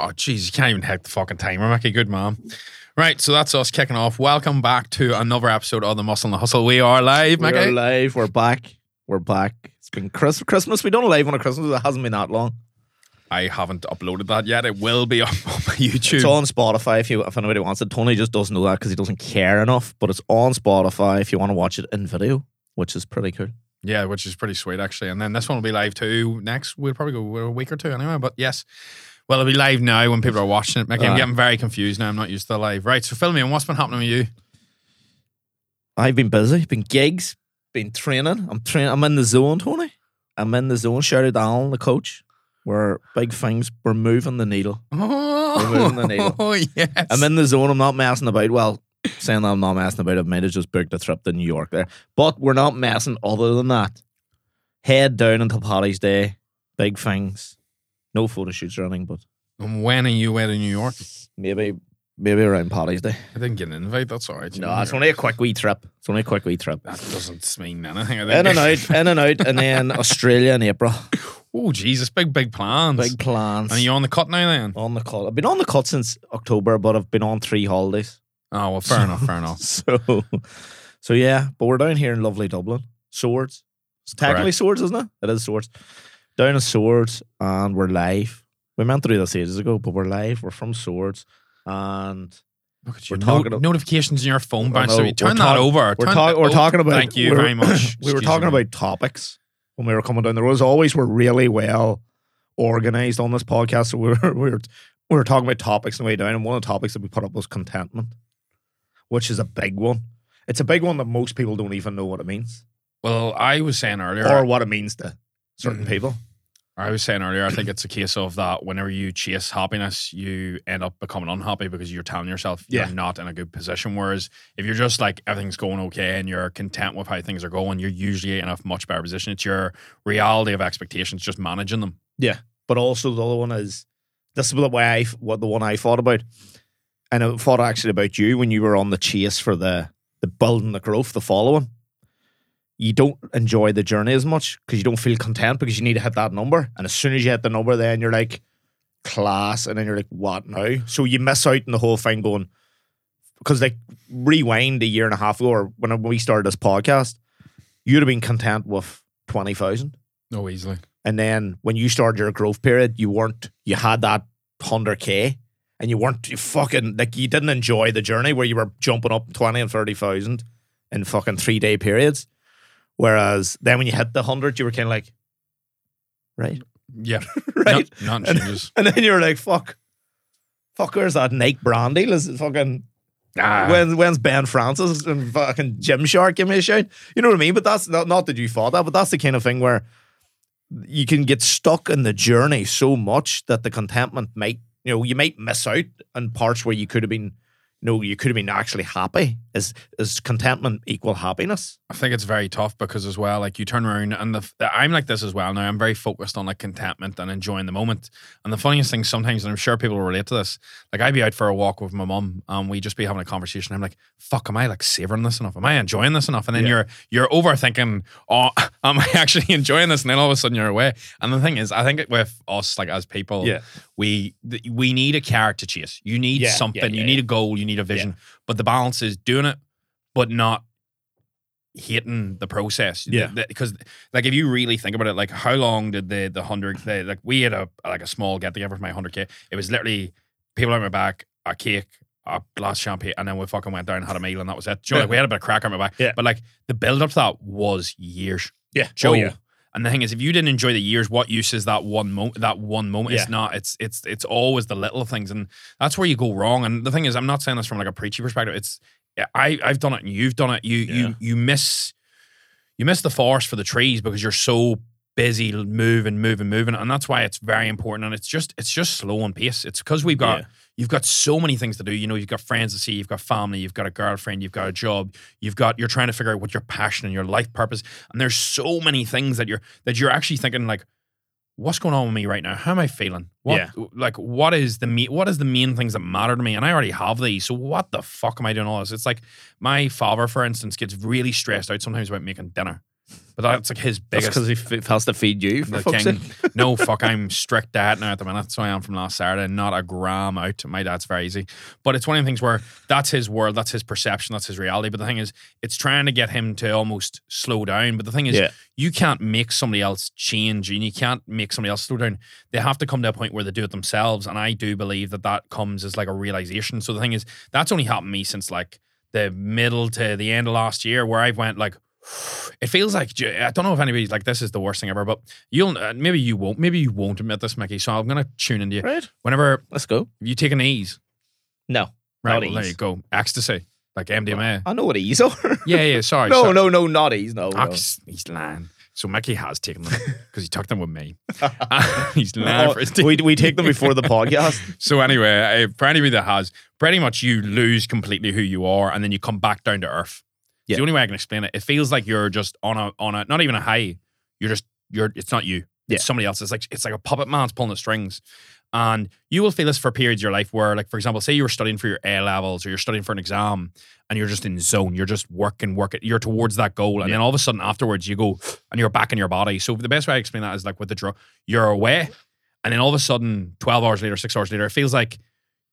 Oh, jeez, you can't even hit the fucking timer, Mickey. Good man. Right, so that's us kicking off. Welcome back to another episode of the Muscle and the Hustle. We are live, Mickey. We're live. We're back. We're back. It's been Chris- Christmas. We don't live on a Christmas. It hasn't been that long. I haven't uploaded that yet. It will be up on my YouTube. It's on Spotify if you if anybody wants it. Tony just doesn't know that because he doesn't care enough. But it's on Spotify if you want to watch it in video, which is pretty cool. Yeah, which is pretty sweet actually. And then this one will be live too next. We'll probably go a week or two anyway. But yes. Well, it'll be live now when people are watching it. Mickey, I'm getting very confused now. I'm not used to the live. Right, so fill me in. What's been happening with you? I've been busy, been gigs, been training. I'm training. I'm in the zone, Tony. I'm in the zone. Shout out to Alan, the coach. We're big things. We're moving the needle. Oh, moving the needle. oh yes. I'm in the zone. I'm not messing about. Well, saying that I'm not messing about, I might have just booked a trip to New York there. But we're not messing other than that. Head down until Paddy's Day. Big things. No photo shoots or anything, but And when are you away to New York? maybe maybe around Paddy's Day. I didn't get an invite. That's all right. You No, know, it's only a quick wee trip. It's only a quick wee trip. that doesn't mean anything. I think. In and out, in and out, and then Australia in April. Oh Jesus, big big plans. Big plans. And are you on the cut now then? on the cut. I've been on the cut since October, but I've been on three holidays. Oh well, fair enough, fair enough. So, so yeah, but we're down here in lovely Dublin. Swords. It's technically Correct. Swords, isn't it? It is Swords. Down in Swords, and we're live. We meant to do this ages ago, but we're live. We're from Swords, and Look at We're you. talking No- notifications in your phone bounce. know. to me. Turn that over. we're, talk- we're oh, talking about. Thank you very much. we were talking me. about topics when we were coming down. There was always we're really well organized on this podcast, so we were we were we were talking about topics on the way down, and one of the topics that we put up was contentment, which is a big one. It's a big one that most people don't even know what it means Well, I was saying earlier, or what it means to certain people. I was saying earlier, I think it's a case of that whenever you chase happiness, you end up becoming unhappy because you're telling yourself Yeah. you're not in a good position. Whereas if you're just like everything's going okay and you're content with how things are going, you're usually in a much better position. It's your reality of expectations, just managing them. Yeah. But also the other one is this is the way I what the one I thought about, and I thought actually about you when you were on the chase for the the building the growth, the following. You don't enjoy the journey as much because you don't feel content because you need to hit that number, and as soon as you hit the number, then you're like class, and then you're like what now? So you miss out on the whole thing going because like rewind a year and a half ago or when we started this podcast, you'd have been content with twenty thousand. No, easily. And then when you started your growth period, you weren't, you had that 100K and you weren't, you fucking, like, you didn't enjoy the journey where you were jumping up 20 and 30,000 in fucking three day periods. Whereas then when you hit the 100, you were kind of like, right, Yeah. right. Not, not And- changes. And then you were like, fuck, fuck, where's that Nike brand deal? Is it fucking, Ah, when, when's Ben Francis and fucking Gymshark give me a shout? You know what I mean? But that's not, not that you thought that, but that's the kind of thing where you can get stuck in the journey so much that the contentment might, you know, you might miss out on parts where you could have been, know, you could have been actually happy. Is is contentment equal happiness? I think it's very tough because as well, like you turn around and the, I'm like this as well now. I'm very focused on like contentment and enjoying the moment. And the funniest thing sometimes, and I'm sure people will relate to this, like I'd be out for a walk with my mum and we just be having a conversation. I'm like, fuck, am I like savoring this enough? Am I enjoying this enough? And then Yeah. you're you're overthinking, oh, am I actually enjoying this? And then all of a sudden you're away. And the thing is, I think with us, like as people, we th- we need a character chase. You need Yeah, yeah, something. yeah, you need a goal. You need a vision. But the balance is doing it, but not hating the process. Yeah. Because like if you really think about it, like how long did the the hundred the, like we had a like a small get together for my hundred k. It was literally people on my back, a cake. A glass of champagne, and then we fucking went down and had a meal, and that was it. Joe, like we had a bit of crack on my back, Yeah. but like the build up to that was years. Yeah. Oh, Joe. Oh, yeah. And the thing is, if you didn't enjoy the years, what use is that one moment? That one moment. It's not. It's it's it's always the little things, and that's where you go wrong. And the thing is, I'm not saying this from like a preachy perspective. It's I I've done it, and you've done it. You Yeah. you you miss you miss the forest for the trees because you're so busy moving, moving, moving, and that's why it's very important. And it's just it's just slow and pace. It's because we've got Yeah. You've got so many things to do. You know, you've got friends to see, you've got family, you've got a girlfriend, you've got a job, you've got you're trying to figure out what your passion and your life purpose. And there's so many things that you're that you're actually thinking like, what's going on with me right now? How am I feeling? What Yeah. like what is the me what is the main things that matter to me? And I already have these. So what the fuck am I doing all this? It's like my father, for instance, gets really stressed out sometimes about making dinner. But that's like his That's biggest because he f- has to feed you. For fuck's sake. no, fuck, I'm strict diet now at the minute. So I am from last Saturday. Not a gram out. My dad's very easy. But it's one of the things where that's his world, that's his perception, that's his reality. But the thing is, it's trying to get him to almost slow down. But the thing is, Yeah. you can't make somebody else change and you can't make somebody else slow down. They have to come to a point where they do it themselves. And I do believe that that comes as like a realization. So the thing is, that's only happened to me since like the middle to the end of last year where I've went like, it feels like I don't know if anybody's like this is the worst thing ever, but you'll uh, maybe you won't maybe you won't admit this, Mickey. So I'm gonna tune into you. Right. Whenever Let's go. you take an ease, No. right? Not well, there you go. Ecstasy, like MDMA. I know what ease are. yeah, yeah. Sorry. no, sorry. no, no, not ease. No. Ah, no. he's, he's lying. So Mickey has taken them because he took them with me. he's lying for his we, we take them before the podcast. So anyway, uh, for anybody that has, pretty much you lose completely who you are, and then you come back down to earth. Yeah. the only way I can explain it. It feels like you're just on a on a not even a high. You're just you're. It's not you. It's somebody else. It's like it's like a puppet man's pulling the strings, and you will feel this for periods of your life where, like for example, say you were studying for your A levels or you're studying for an exam, and you're just in zone. You're just working, working. You're towards that goal, and Yeah. then all of a sudden afterwards you go and you're back in your body. So the best way I explain that is like with the drug, you're away, and then all of a sudden, twelve hours later, six hours later, it feels like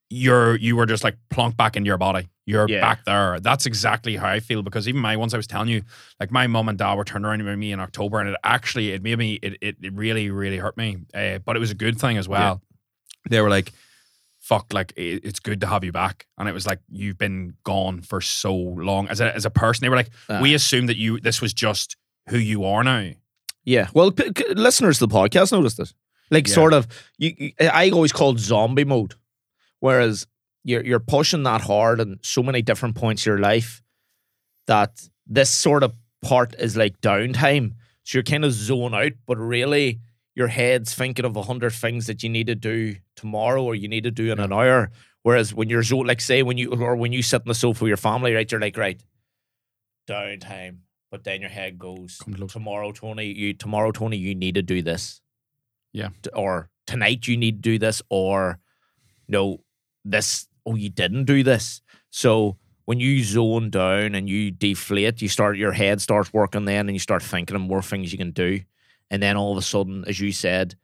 you're you were just like plunked back into your body. You're Yeah. back there. That's exactly how I feel because even my once I was telling you, like my mom and dad were turned around with me in October, and it actually it made me it it, it really really hurt me. Uh, but it was a good thing as well. They were like, "Fuck, like it, it's good to have you back," and it was like you've been gone for so long as a as a person. They were like, Ah. "We assumed that you this was just who you are now." Yeah. Well, p- listeners to the podcast noticed it. Like, Yeah. sort of, you, you- I always called zombie mode, whereas you're you're pushing that hard in so many different points of your life that this sort of part is like downtime. So you're kind of zone out, but really your head's thinking of a hundred things that you need to do tomorrow or you need to do in an hour. Whereas when you're zone, like say when you or when you sit on the sofa with your family, right, you're like, right, downtime. But then your head goes tomorrow, Tony. You tomorrow, Tony. You need to do this. Yeah. Or tonight, you need to do this. Or no, this. Oh, you didn't do this. So when you zone down and you deflate, you start your head starts working then, and you start thinking of more things you can do. And then all of a sudden, as you said,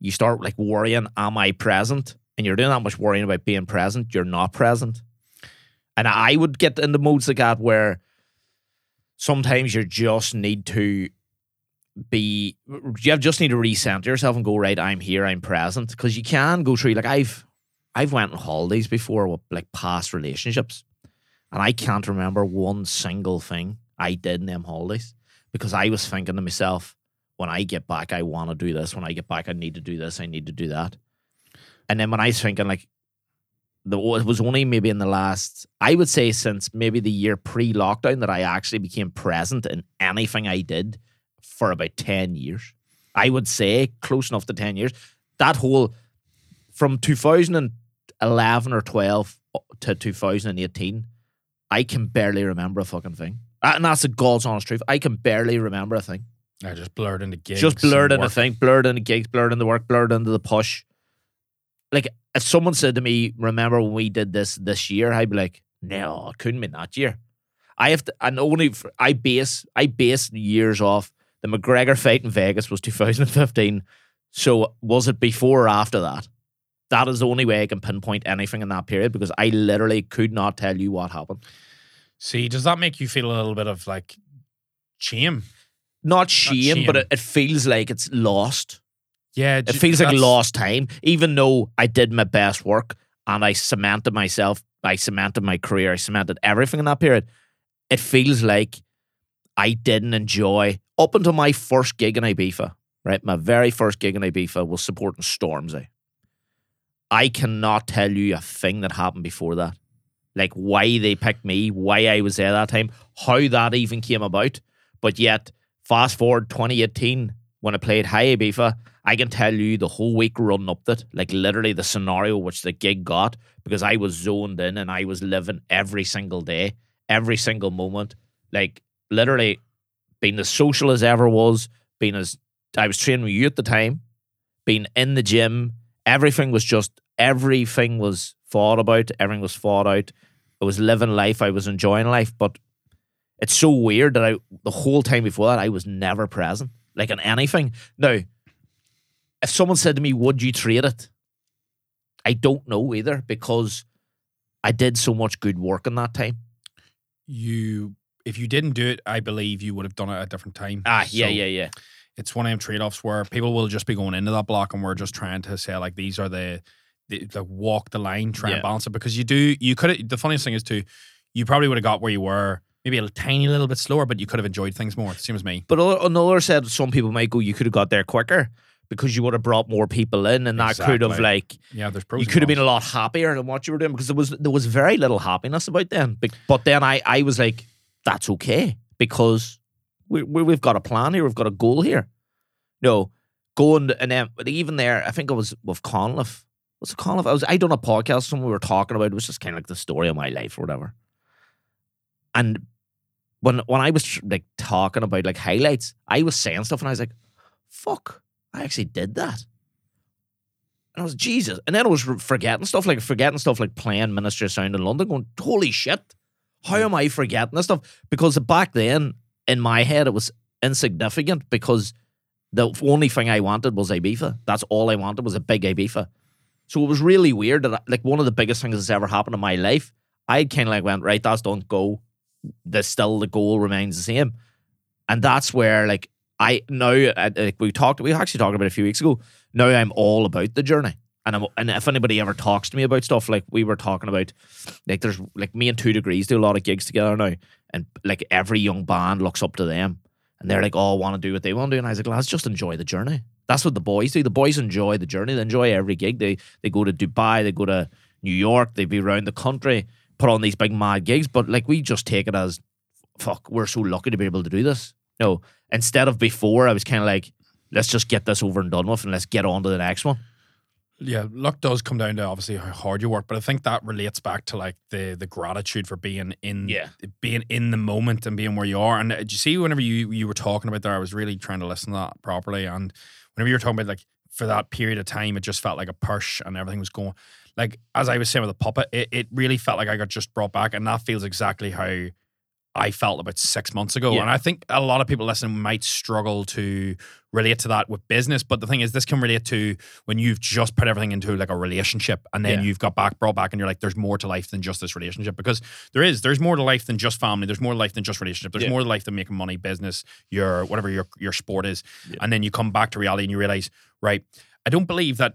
you start like worrying, am I present? And you're doing that much worrying about being present, you're not present. And I would get in the modes like that where sometimes you just need to be you just need to recenter yourself and go, right, I'm here, I'm present. Because you can go through like I've I've went on holidays before with like past relationships. And I can't remember one single thing I did in them holidays because I was thinking to myself, when I get back, I want to do this. When I get back, I need to do this. I need to do that. And then when I was thinking, like, the, it was only maybe in the last, I would say, since maybe the year pre lockdown that I actually became present in anything I did for about 10 years. I would say close enough to 10 years. That whole, from 2011 or 12 to 2018, I can barely remember a fucking thing. And that's the God's honest truth. I can barely remember a thing. I just blurred into gigs. Just blurred into work. thing, blurred into gigs, blurred into the work, blurred into the push. Like if someone said to me, "Remember when we did this this year?" I'd be like, "No, it couldn't be that year." I have to, and only for, I base I base years off the McGregor fight in Vegas was 2015. So was it before or after that? That is the only way I can pinpoint anything in that period because I literally could not tell you what happened. See, does that make you feel a little bit of like shame? Not shame, but shame. it, it feels like it's lost. Yeah, It feels like lost time, even though I did my best work and I cemented myself, I cemented my career, I cemented everything in that period. It feels like I didn't enjoy up until my first gig in Ibiza, right? My very first gig in Ibiza was supporting Stormzy. I cannot tell you a thing that happened before that. Like why they picked me, why I was there that time, how that even came about. But yet, fast forward 2018, when I played High Ibiza, I can tell you the whole week running up that, like literally the scenario which the gig got, because I was zoned in and I was living every single day, every single moment, like literally being as social as ever was, being as I was training with you at the time, being in the gym, everything was just everything was thought about, everything was thought out. I was living life, I was enjoying life, but it's so weird that I the whole time before that I was never present, like in anything. Now, if someone said to me, "Would you trade it?" I don't know either because I did so much good work in that time. You, if you didn't do it, I believe you would have done it at a different time. Ah, yeah, So yeah, yeah. It's one of them trade offs where people will just be going into that block and we're just trying to say like these are the, the like walk the line, try Yeah. and balance it because you do you could the funniest thing is too, you probably would have got where you were maybe a tiny little bit slower, but you could have enjoyed things more. Same as me. But another said some people might go, you could have got there quicker because you would have brought more people in, and that could have like Yeah, there's pros. you could have been a lot happier than what you were doing because there was there was very little happiness about them. Bec- But then I I was like, that's okay because we, we we've got a plan here, we've got a goal here. No, going and then but even there, I think it was with Conliff. Was it Conliffe? I was I done a podcast. Someone we were talking about. It was just kind of like the story of my life or whatever. And when when I was like talking about like highlights, I was saying stuff, and I was like, "Fuck, I actually did that." And I was Jesus, and then I was forgetting stuff like forgetting stuff like playing Ministry of Sound in London. Going, "Holy shit, how hmm. am I forgetting this stuff?" Because back then in my head it was insignificant because the only thing I wanted was Ibiza. That's all I wanted was a big Ibiza. So it was really weird that like one of the biggest things that's ever happened in my life. I kind of like went right. That's done. Go. The still the goal remains the same, and that's where like I now uh, like we talked. We actually talked about a few weeks ago. Now I'm all about the journey, and I'm and if anybody ever talks to me about stuff like we were talking about, like there's like me and Two Degrees do a lot of gigs together now, and like every young band looks up to them, and they're like, oh, want to do what they want to do, and I was like, lads, just enjoy the journey. That's what the boys do. The boys enjoy the journey. They enjoy every gig. They they go to Dubai. They go to New York. They be around the country, put on these big mad gigs. But like we just take it as, fuck, we're so lucky to be able to do this. No, instead of before, I was kind of like, let's just get this over and done with, and let's get on to the next one. Yeah, luck does come down to obviously how hard you work, but I think that relates back to like the the gratitude for being in Yeah. being in the moment and being where you are. And uh, did you see whenever you you were talking about there, I was really trying to listen to that properly. And whenever you were talking about like for that period of time, it just felt like a push and everything was going like as I was saying with the puppet, it, it really felt like I got just brought back, and that feels exactly how I felt about six months ago. Yeah. And I think a lot of people listening might struggle to relate to that with business. But the thing is, this can relate to when you've just put everything into like a relationship and then Yeah. you've got back brought back and you're like, there's more to life than just this relationship. Because there is, there's more to life than just family. There's more to life than just relationship. There's Yeah. more to life than making money, business, your whatever your your sport is. And then you come back to reality and you realize, right, I don't believe that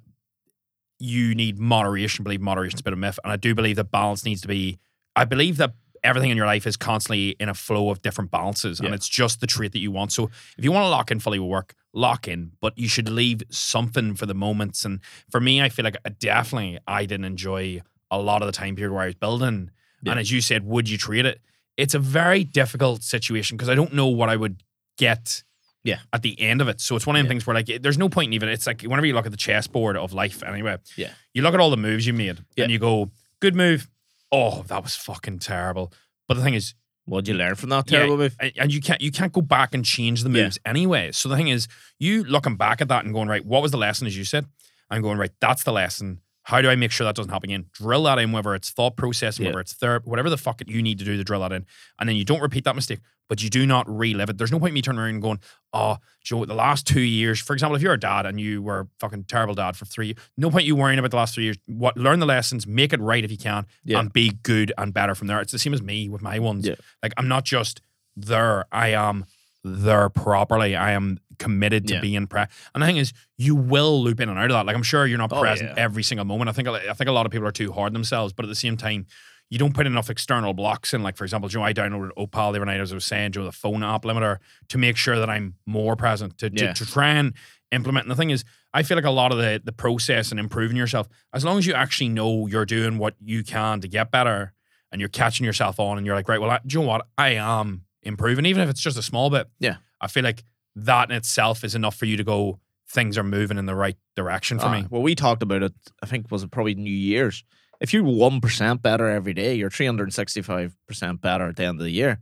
you need moderation. I believe moderation's a bit of a myth. And I do believe that balance needs to be I believe that everything in your life is constantly in a flow of different balances and it's just the trait that you want. So if you want to lock in fully with work, lock in, but you should leave something for the moments. And for me, I feel like I definitely I didn't enjoy a lot of the time period where I was building. Yeah. And as you said, would you trade it? It's a very difficult situation because I don't know what I would get Yeah. at the end of it. So it's one of the Yeah. things where like there's no point in even it's like whenever you look at the chessboard of life anyway, Yeah. you look at all the moves you made Yeah. and you go, good move. Oh, that was fucking terrible. But the thing is, What'd you learn from that Yeah, terrible move? and- you can't you can't go back and change the Yeah. moves anyway. So the thing is, you looking back at that and going, right, what was the lesson as you said? I'm going, right, that's the lesson. How do I make sure that doesn't happen again? Drill that in, whether it's thought processing, Yeah. whether it's therapy, whatever the fuck you need to do to drill that in. And then you don't repeat that mistake, but you do not relive it. There's no point in me turning around and going, ah, oh, Joe, the last two years, for example, if you're a dad and you were a fucking terrible dad for three, no point you worrying about the last three years. What learn the lessons, make it right if you can, Yeah. and be good and better from there. It's the same as me with my ones. Yeah. Like I'm not just there. I am there properly. I am committed to Yeah. being pre. And the thing is, you will loop in and out of that. Like I'm sure you're not Oh, present yeah. every single moment. I think I think a lot of people are too hard on themselves, but at the same time. You don't put enough external blocks in, like for example, Joe. I downloaded Opal the other night, as I was saying, Joe, the phone app limiter, to make sure that I'm more present, to, to, to try and implement. And the thing is, I feel like a lot of the the process and improving yourself, as long as you actually know you're doing what you can to get better, and you're catching yourself on, and you're like, right, well, I, do you know what? I am improving, even if it's just a small bit. Yeah. I feel like that in itself is enough for you to go. Things are moving in the right direction for Ah, me. Well, we talked about it. I think was it probably New Year's. If you're one percent better every day, you're three hundred and sixty-five percent better at the end of the year.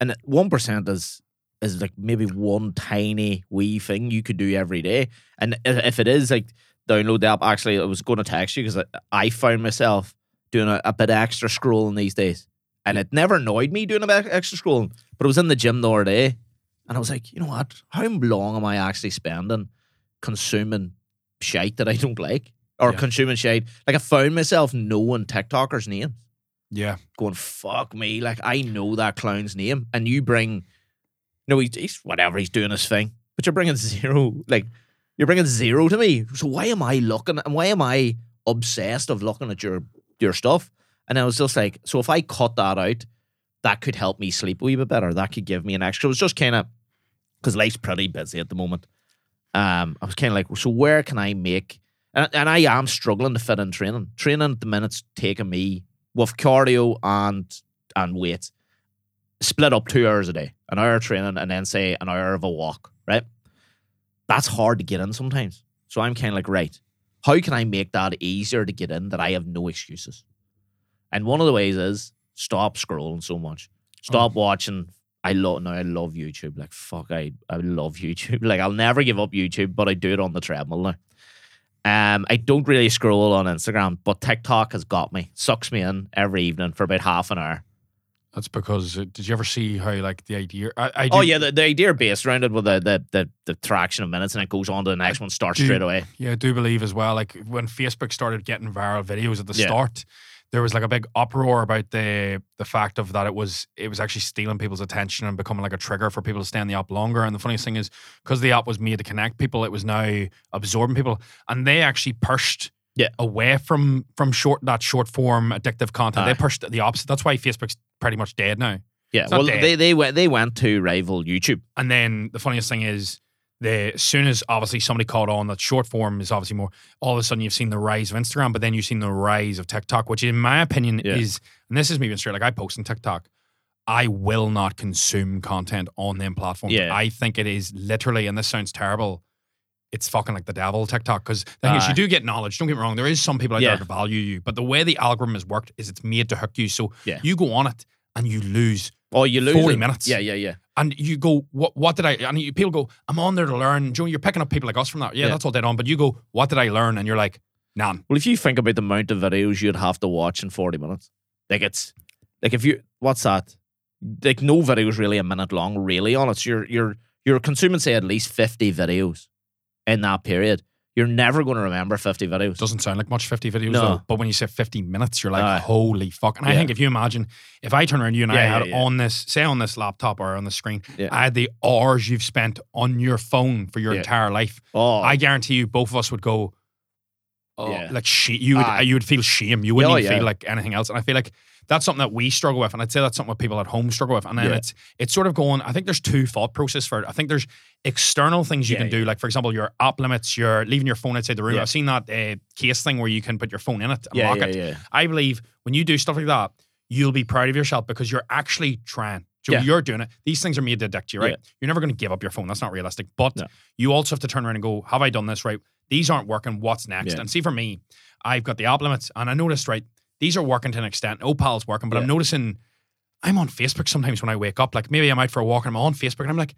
And one percent is is like maybe one tiny wee thing you could do every day. And i- if it is like download the app, actually, I was going to text you because I, I found myself doing a, a bit extra scrolling these days. And it never annoyed me doing a bit extra scrolling. But it was in the gym the other day and I was like, you know what? How long am I actually spending consuming shite that I don't like? Or Yeah. consuming shite? Like I found myself knowing TikTokers' names Yeah. going, fuck me. Like, I know that clown's name. And you bring, no, he's, he's whatever, he's doing his thing. But you're bringing zero, like, you're bringing zero to me. So why am I looking, and why am I obsessed of looking at your your stuff? And I was just like, so if I cut that out, that could help me sleep a wee bit better. That could give me an extra. It was just kind of, because life's pretty busy at the moment. Um, I was kind of like, so where can I make, and, and I am struggling to fit in training. Training at the minute's taking me with cardio and and weights, split up two hours a day, an hour of training and then say an hour of a walk, right? That's hard to get in sometimes. So I'm kind of like, right, how can I make that easier to get in that I have no excuses? And one of the ways is stop scrolling so much. Stop watching. I love now. I love YouTube. Like fuck, I I love YouTube. Like I'll never give up YouTube, but I do it on the treadmill now. Um, I don't really scroll on Instagram, but TikTok has got me. Sucks me in every evening for about half an hour. That's because uh, did you ever see how like the idea? I, I Oh yeah, the, the idea based around it with the, the the the traction of minutes, and it goes on to the next one, starts do- straight away. Yeah, I do believe as well. Like when Facebook started getting viral videos at the Yeah. start, there was like a big uproar about the the fact of that it was it was actually stealing people's attention and becoming like a trigger for people to stay on the app longer. And the funniest thing is because the app was made to connect people, it was now absorbing people, and they actually pushed. Yeah. away from from short that short form addictive content, Aye. they pushed the opposite. That's why Facebook's pretty much dead now. Yeah, well, dead. they they went they went to rival YouTube. And then the funniest thing is, the as soon as obviously somebody caught on that short form is obviously more. All of a sudden, you've seen the rise of Instagram, but then you've seen the rise of TikTok, which in my opinion Yeah. is, and this is me being straight. Like I post on TikTok, I will not consume content on them platforms. Yeah. I think it is literally, and this sounds terrible. It's fucking like the devil, TikTok. Because the thing is, you do get knowledge. Don't get me wrong. There is some people out Yeah. there that value you, but the way the algorithm has worked is it's made to hook you. So Yeah. you go on it and you lose Oh, you lose 40 it. minutes. Yeah, yeah, yeah. and you go, what what did I? And you, people go, I'm on there to learn. Joe, you're picking up people like us from that. Yeah, Yeah. that's all dead on. But you go, what did I learn? And you're like, none. Well, if you think about the amount of videos you'd have to watch in forty minutes, like it's like if you what's that? Like no video is really a minute long, really. On it, so you're you're you're consuming say at least fifty videos in that period. You're never going to remember fifty videos. Doesn't sound like much 50 videos No. though. But when you say 50 minutes, you're like, Aye. holy fuck. And I think if you imagine, if I turn around you and I had yeah, yeah. on this, say on this laptop or on the screen, Yeah. I had the hours you've spent on your phone for your Yeah. entire life. oh, I guarantee you, both of us would go, oh, Yeah. like she, you would, Aye. you would feel shame. You wouldn't Oh, yeah. feel like anything else. And I feel like that's something that we struggle with, and I'd say that's something that people at home struggle with. And then Yeah. it's it's sort of going. I think there's two thought process for it. I think there's external things you Yeah, can do, like for example, your app limits, your leaving your phone outside the room. I've seen that uh, case thing where you can put your phone in it and yeah, lock yeah, it. yeah. I believe when you do stuff like that, you'll be proud of yourself because you're actually trying. So Yeah. you're doing it. These things are made to addict you, right? Yeah. You're never going to give up your phone. That's not realistic. But No. you also have to turn around and go, have I done this right? These aren't working. What's next? Yeah. And see, for me, I've got the app limits, and I noticed, right, these are working to an extent. Opal's working, but I'm noticing I'm on Facebook sometimes when I wake up. Like maybe I'm out for a walk and I'm on Facebook, and I'm like,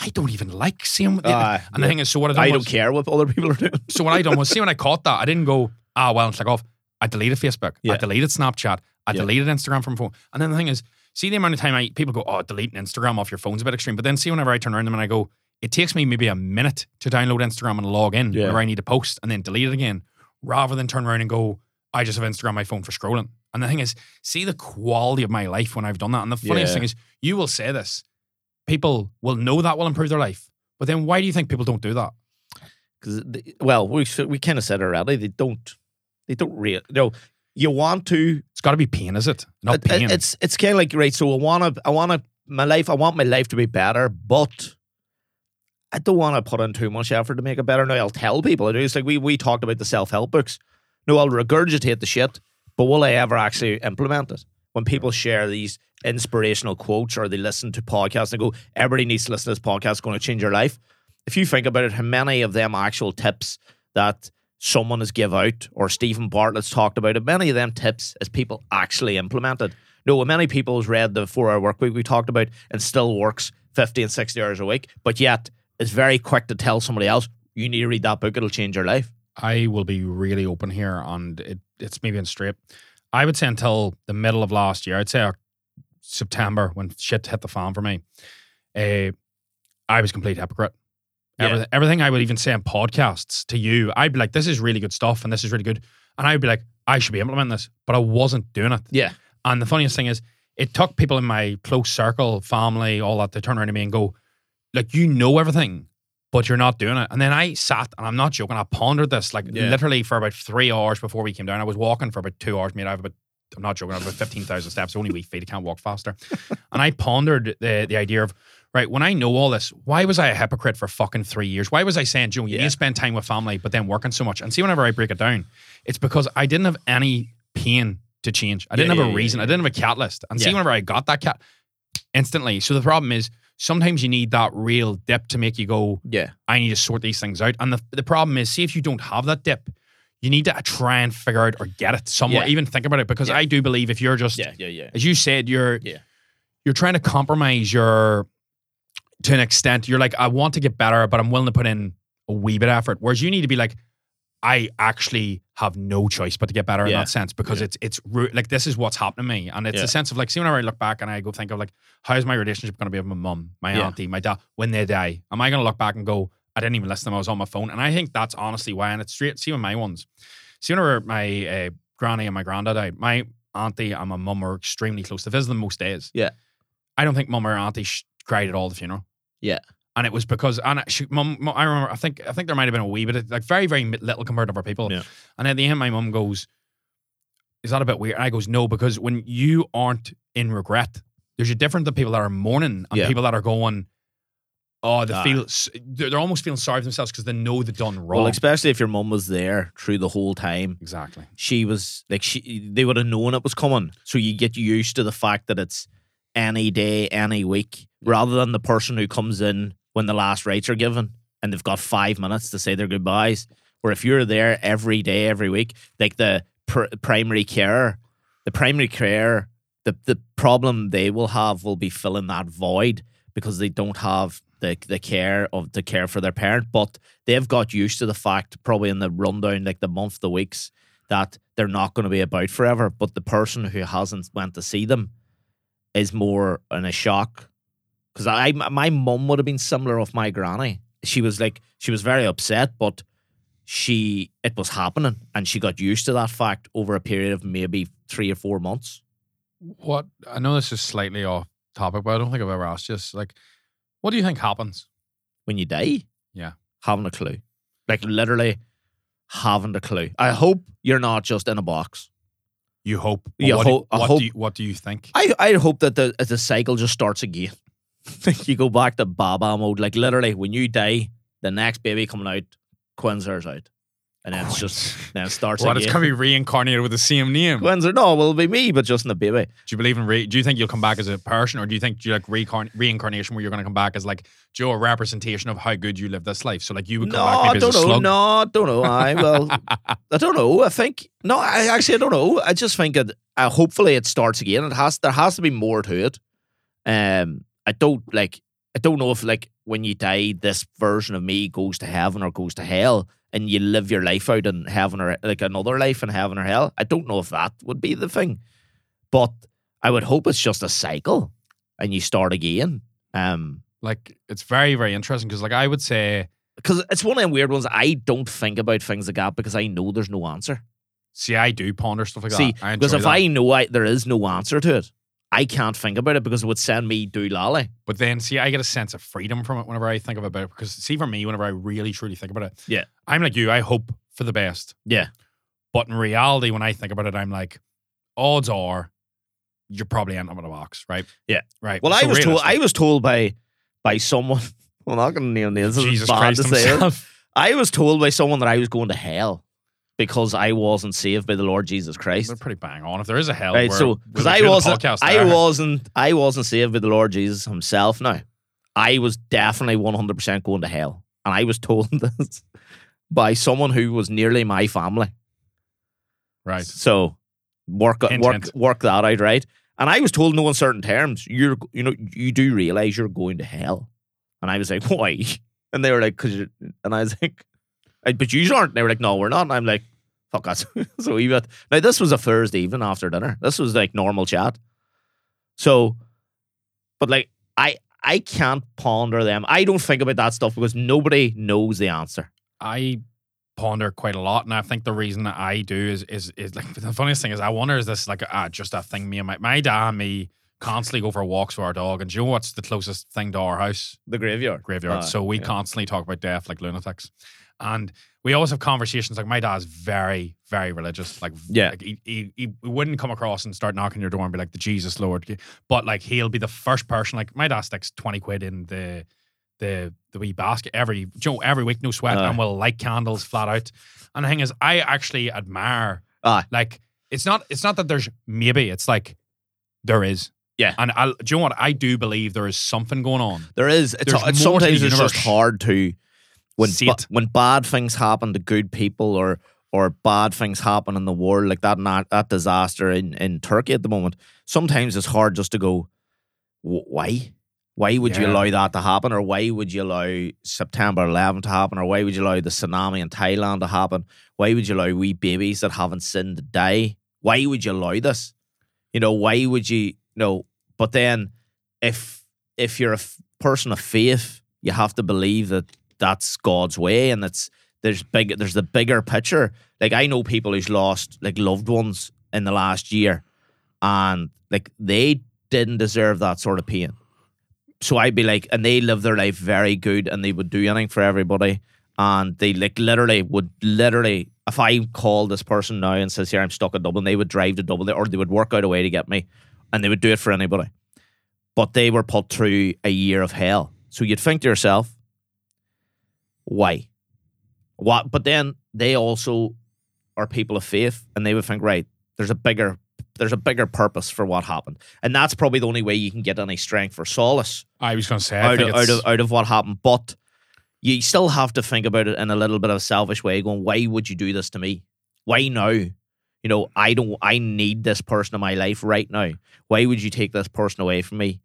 I don't even like seeing. What Aye, and the thing is, so what I I was, don't care what other people are doing. so what I done was, see, when I caught that, I didn't go, ah, well, like off. I deleted Facebook. I deleted Snapchat. I Yeah. deleted Instagram from phone. And then the thing is, see the amount of time I people go, oh, deleting Instagram off your phone's a bit extreme. But then see whenever I turn around them and I go, it takes me maybe a minute to download Instagram and log in Yeah. whenever I need to post and then delete it again, rather than turn around and go, I just have Instagram on my phone for scrolling. And the thing is, see the quality of my life when I've done that. And the funniest Yeah. thing is, you will say this. People will know that will improve their life. But then why do you think people don't do that? Because well, we we kind of said already. They don't. They don't really. No, you want to. It's got to be pain, is it? Not it- pain. it's it's kind of like right. So I want to. I want to. My life. I want my life to be better, but I don't want to put in too much effort to make it better. Now I'll tell people I do. It's like we we talked about the self help books. No, I'll regurgitate the shit, but will I ever actually implement it? When people share these inspirational quotes or they listen to podcasts and go, everybody needs to listen to this podcast, it's going to change your life. If you think about it, how many of them actual tips that someone has give out or Steven Bartlett's talked about it, many of them tips is people actually implemented. No, many people has read the four hour work week we talked about and still works 50 and 60 hours a week, but yet is very quick to tell somebody else, you need to read that book, it'll change your life. I will be really open here, and it, it's maybe in straight. I would say until the middle of last year, I'd say September when shit hit the fan for me, uh, I was a complete hypocrite. Yeah. Everything, everything I would even say in podcasts to you, I'd be like, "This is really good stuff, and this is really good," and I'd be like, "I should be implementing this," but I wasn't doing it. Yeah. And the funniest thing is, it took people in my close circle, family, all that, to turn around to me and go, like, you know everything, but you're not doing it. And then I sat, and I'm not joking, I pondered this like Yeah. literally for about three hours before we came down. I was walking for about two hours, mate. I have about, I'm not joking, I have about 15,000 steps, only weak feet, I can't walk faster. and I pondered the, the idea of, right, when I know all this, why was I a hypocrite for fucking three years? Why was I saying, Joe, you Yeah. need to spend time with family, but then working so much? And see, whenever I break it down, it's because I didn't have any pain to change. I didn't Yeah, have a reason. I didn't have a catalyst. And see, whenever I got that cat instantly. So the problem is sometimes you need that real dip to make you go, Yeah. I need to sort these things out. And the, the problem is, see, if you don't have that dip, you need to try and figure out or get it somewhere, Yeah. even think about it. Because Yeah. I do believe if you're just, Yeah. Yeah. Yeah. as you said, you're Yeah. you're trying to compromise your to an extent. You're like, I want to get better, but I'm willing to put in a wee bit of effort. Whereas you need to be like, I actually have no choice but to get better in Yeah. that sense because Yeah. it's it's like this is what's happened to me, and it's Yeah. a sense of like, see, whenever I look back and I go think of like, how's my relationship going to be with my mum, my auntie, my dad when they die? Am I going to look back and go, I didn't even listen to them, I was on my phone, and I think that's honestly why. And it's straight. See, with my ones, see, whenever my uh, granny and my granddad died, my auntie and my mum were extremely close. to visit them most days. Yeah. I don't think mum or auntie sh- cried at all the funeral. Yeah. And it was because, and she, mum, mum- I remember, I think, I think there might have been a wee bit, of, like very, very little compared to other people. Yeah. And at the end, my mum goes, "Is that a bit weird?" And I goes, "No, because when you aren't in regret, there's a difference to people that are mourning and Yeah. people that are going, oh, they feel, they're almost feeling sorry for themselves because they know they've done wrong. Well, especially if your mum was there through the whole time. exactly. She was like she. They would have known it was coming, so you get used to the fact that it's any day, any week, rather than the person who comes in when the last rites are given and they've got five minutes to say their goodbyes. Where if you're there every day, every week, like the pr- primary care, the primary care, the the problem they will have will be filling that void because they don't have the the care of the care for their parent. But they've got used to the fact, probably in the rundown, like the month, the weeks, that they're not going to be about forever. But the person who hasn't went to see them is more in a shock. Because I, my mum would have been similar with my granny. She was like, she was very upset, but she, it was happening, and she got used to that fact over a period of maybe three or four months. What, I know this is slightly off topic, but I don't think I've ever asked you this. Like, what do you think happens? When you die, Yeah. having a clue, like literally having a clue. I hope you're not just in a box. You hope. but You what, do- hope- I what, hope- do you, what do you think? I I hope that the the cycle just starts again. you go back to Baba mode. Like literally, when you die, the next baby coming out, Quinzer's out, and then it's just then it starts What, it's going to be reincarnated with the same name. Quinzer, no, it will be me, but just in the baby. Do you believe in, re- do you think you'll come back as a person or do you think do you like reincarnation where you're going to come back as like, Joe, a representation of how good you lived this life? So like you would come No, back I maybe don't as a know. slug? No, I don't know. I well, I don't know. I think no. I actually I don't know. I just think that uh, hopefully it starts again. It has there has to be more to it. Um, I don't like. I don't know if like when you die, this version of me goes to heaven or goes to hell, and you live your life out in heaven or like another life in heaven or hell. I don't know if that would be the thing, but I would hope it's just a cycle, and you start again. Um, Like it's very, very interesting because like I would say, because it's one of them weird ones. I don't think about things like that because I know there's no answer. see, I do ponder stuff like See, that. Because if that. I know I, there is no answer to it, I can't think about it because it would send me do lolly. But then, see, I get a sense of freedom from it whenever I think about it. Because, see, for me, whenever I really truly think about it, Yeah. I'm like you. I hope for the best. Yeah. But in reality, when I think about it, I'm like, odds are, you're probably ending up in a box, right? Yeah. Right. Well, I was told. I was told by by someone. Well, I'm not going to name names. Jesus bad Christ to say it. himself. I was told by someone that I was going to hell because I wasn't saved by the Lord Jesus Christ. They're pretty bang on. If there is a hell, Right, so because I wasn't, I wasn't, I wasn't saved by the Lord Jesus Himself. Now, I was definitely one hundred percent going to hell, and I was told this by someone who was nearly my family. right. So work Hint, work hint. work that out, right? And I was told in no uncertain terms, you're you know you do realize you're going to hell, and I was like, why? And they were like, because and I was like, "I- but you aren't. And they were like, no, we're not. And I'm like, fuck us. so we bit. Now this was a Thursday evening after dinner. This was like normal chat. So, but like I I can't ponder them. I don't think about that stuff because nobody knows the answer. I ponder quite a lot, and I think the reason that I do is is is like the funniest thing is I wonder is this like uh, just a thing me and my my dad and me constantly go for walks with our dog, and do you know what's the closest thing to our house? The graveyard. Graveyard. Ah, so we yeah. constantly talk about death like lunatics, and we always have conversations. Like my dad's very very religious. Like Yeah. like he, he he wouldn't come across and start knocking your door and be like the Jesus Lord, but like he'll be the first person. Like my dad sticks twenty quid in the the the wee basket every Joe every week, no sweat, Aye. and we'll light candles flat out. And the thing is, I actually admire Aye. like it's not it's not that there's maybe it's like there is Yeah. and I do you know what I do believe there is something going on. There is. It's, There's it's more to the sometimes it's just hard to when ba- when bad things happen to good people or or bad things happen in the world like that na- that disaster in in Turkey at the moment. Sometimes it's hard just to go, why? Why would you allow that to happen, or why would you allow September 11 to happen, or why would you allow the tsunami in Thailand to happen? Why would you allow wee babies that haven't sinned to die? Why would you allow this? You know, why would you? No, but then if if you're a f- person of faith, you have to believe that that's God's way, and it's there's big there's the bigger picture. Like I know people who's lost like loved ones in the last year, and like they didn't deserve that sort of pain. So I'd be like, and they live their life very good, and they would do anything for everybody, and they like literally would literally. If I call this person now and says, "Here, I'm stuck in Dublin," they would drive to Dublin, or they would work out a way to get me, and they would do it for anybody. But they were put through a year of hell. So you'd think to yourself, why? What? But then they also are people of faith, and they would think, right, there's a bigger, there's a bigger purpose for what happened, and that's probably the only way you can get any strength or solace I was going to say out of, out of out of what happened. But you still have to think about it in a little bit of a selfish way, going, why would you do this to me? Why now? You know, I don't. I need this person in my life right now. Why would you take this person away from me?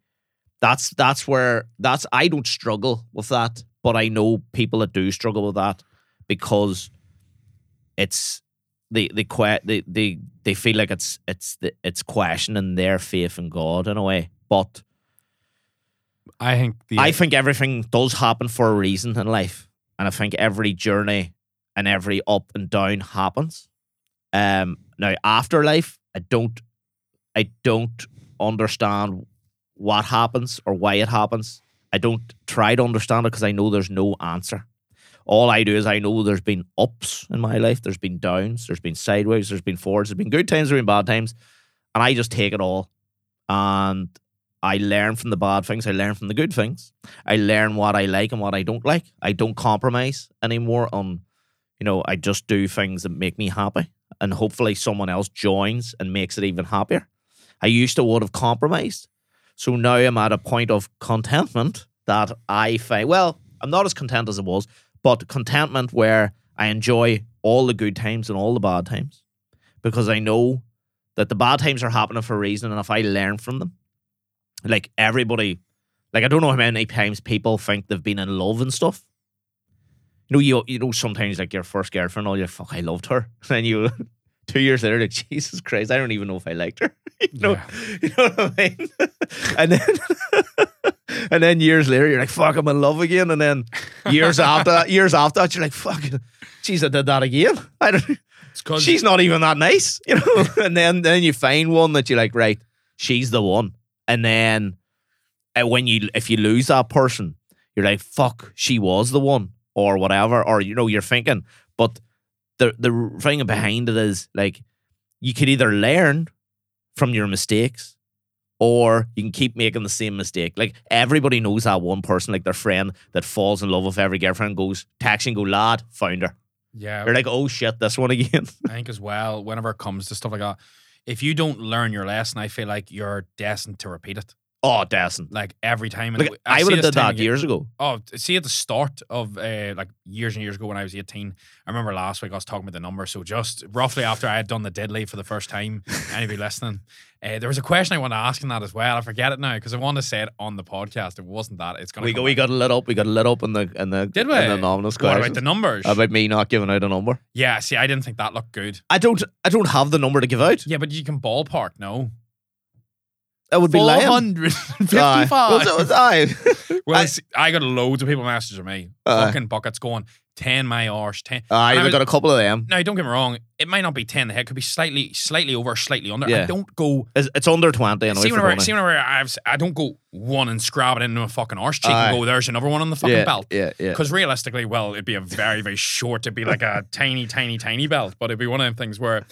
That's that's where that's. I don't struggle with that, but I know people that do struggle with that because it's they they they they they feel like it's it's the, it's questioning their faith in God in a way, but. I think the I think everything does happen for a reason in life, and I think every journey and every up and down happens. Um, now afterlife, I don't, I don't understand what happens or why it happens. I don't try to understand it because I know there's no answer. All I do is I know there's been ups in my life, there's been downs, there's been sideways, there's been forwards, there's been good times, there's been bad times, and I just take it all. And I learn from the bad things. I learn from the good things. I learn what I like and what I don't like. I don't compromise anymore on, you know, I just do things that make me happy. And hopefully someone else joins and makes it even happier. I used to would have compromised. So now I'm at a point of contentment that I find, well, I'm not as content as I was, but contentment where I enjoy all the good times and all the bad times because I know that the bad times are happening for a reason. And if I learn from them, like everybody, like I don't know how many times people think they've been in love and stuff. You know, you you know sometimes like your first girlfriend, all like, fuck, I loved her. And you two years later, like Jesus Christ, I don't even know if I liked her. you know, Yeah. you know what I mean? and then and then years later, you're like, fuck, I'm in love again. And then years after that, years after that, you're like, fuck, jeez, I did that again. I don't. She's not even that nice, you know. and then then you find one that you're like, right, she's the one. And then uh, when you if you lose that person, you're like, fuck, she was the one, or whatever, or you know, you're thinking. But the the thing behind it is like you could either learn from your mistakes or you can keep making the same mistake. Like everybody knows that one person, like their friend that falls in love with every girlfriend, goes text and go, lad, found her. yeah, You're like, oh shit, this one again. I think as well, whenever it comes to stuff like that, if you don't learn your lesson, I feel like you're destined to repeat it. Oh, decent. Like every time. Like, And I would have did that again- years ago. Oh, see at the start of uh, like years and years ago when I was 18, I remember last week I was talking about the number. So just roughly after I had done the deadly for the first time, anybody listening, uh, there was a question I wanted to ask in that as well. I forget it now because I want to say it on the podcast. It wasn't that. It's gonna We got we got lit up. We got lit up in the in the Did in the we? anonymous What about the numbers? about me not giving out a number. yeah, see, I didn't think that looked good. I don't I don't have the number to give out. Yeah, but you can ballpark, no? That would be lying. 455. Aye. Was it- was- aye. Well, I- see, I got loads of people messaging me. Aye. fucking buckets going 10 my arse, 10. Aye, I was- got a couple of them. Now, don't get me wrong. It might not be 10 the head. It could be slightly, slightly over, slightly under. I don't go. It's, it's under 20 anyway. see, whenever, see, whenever I've, I don't go one and scrab it into a fucking arse cheek Aye. and go, there's another one on the fucking yeah, belt. Yeah, yeah. Because realistically, well, it'd be a very, very short, it'd be like a tiny, tiny, tiny belt. But it'd be one of them things where,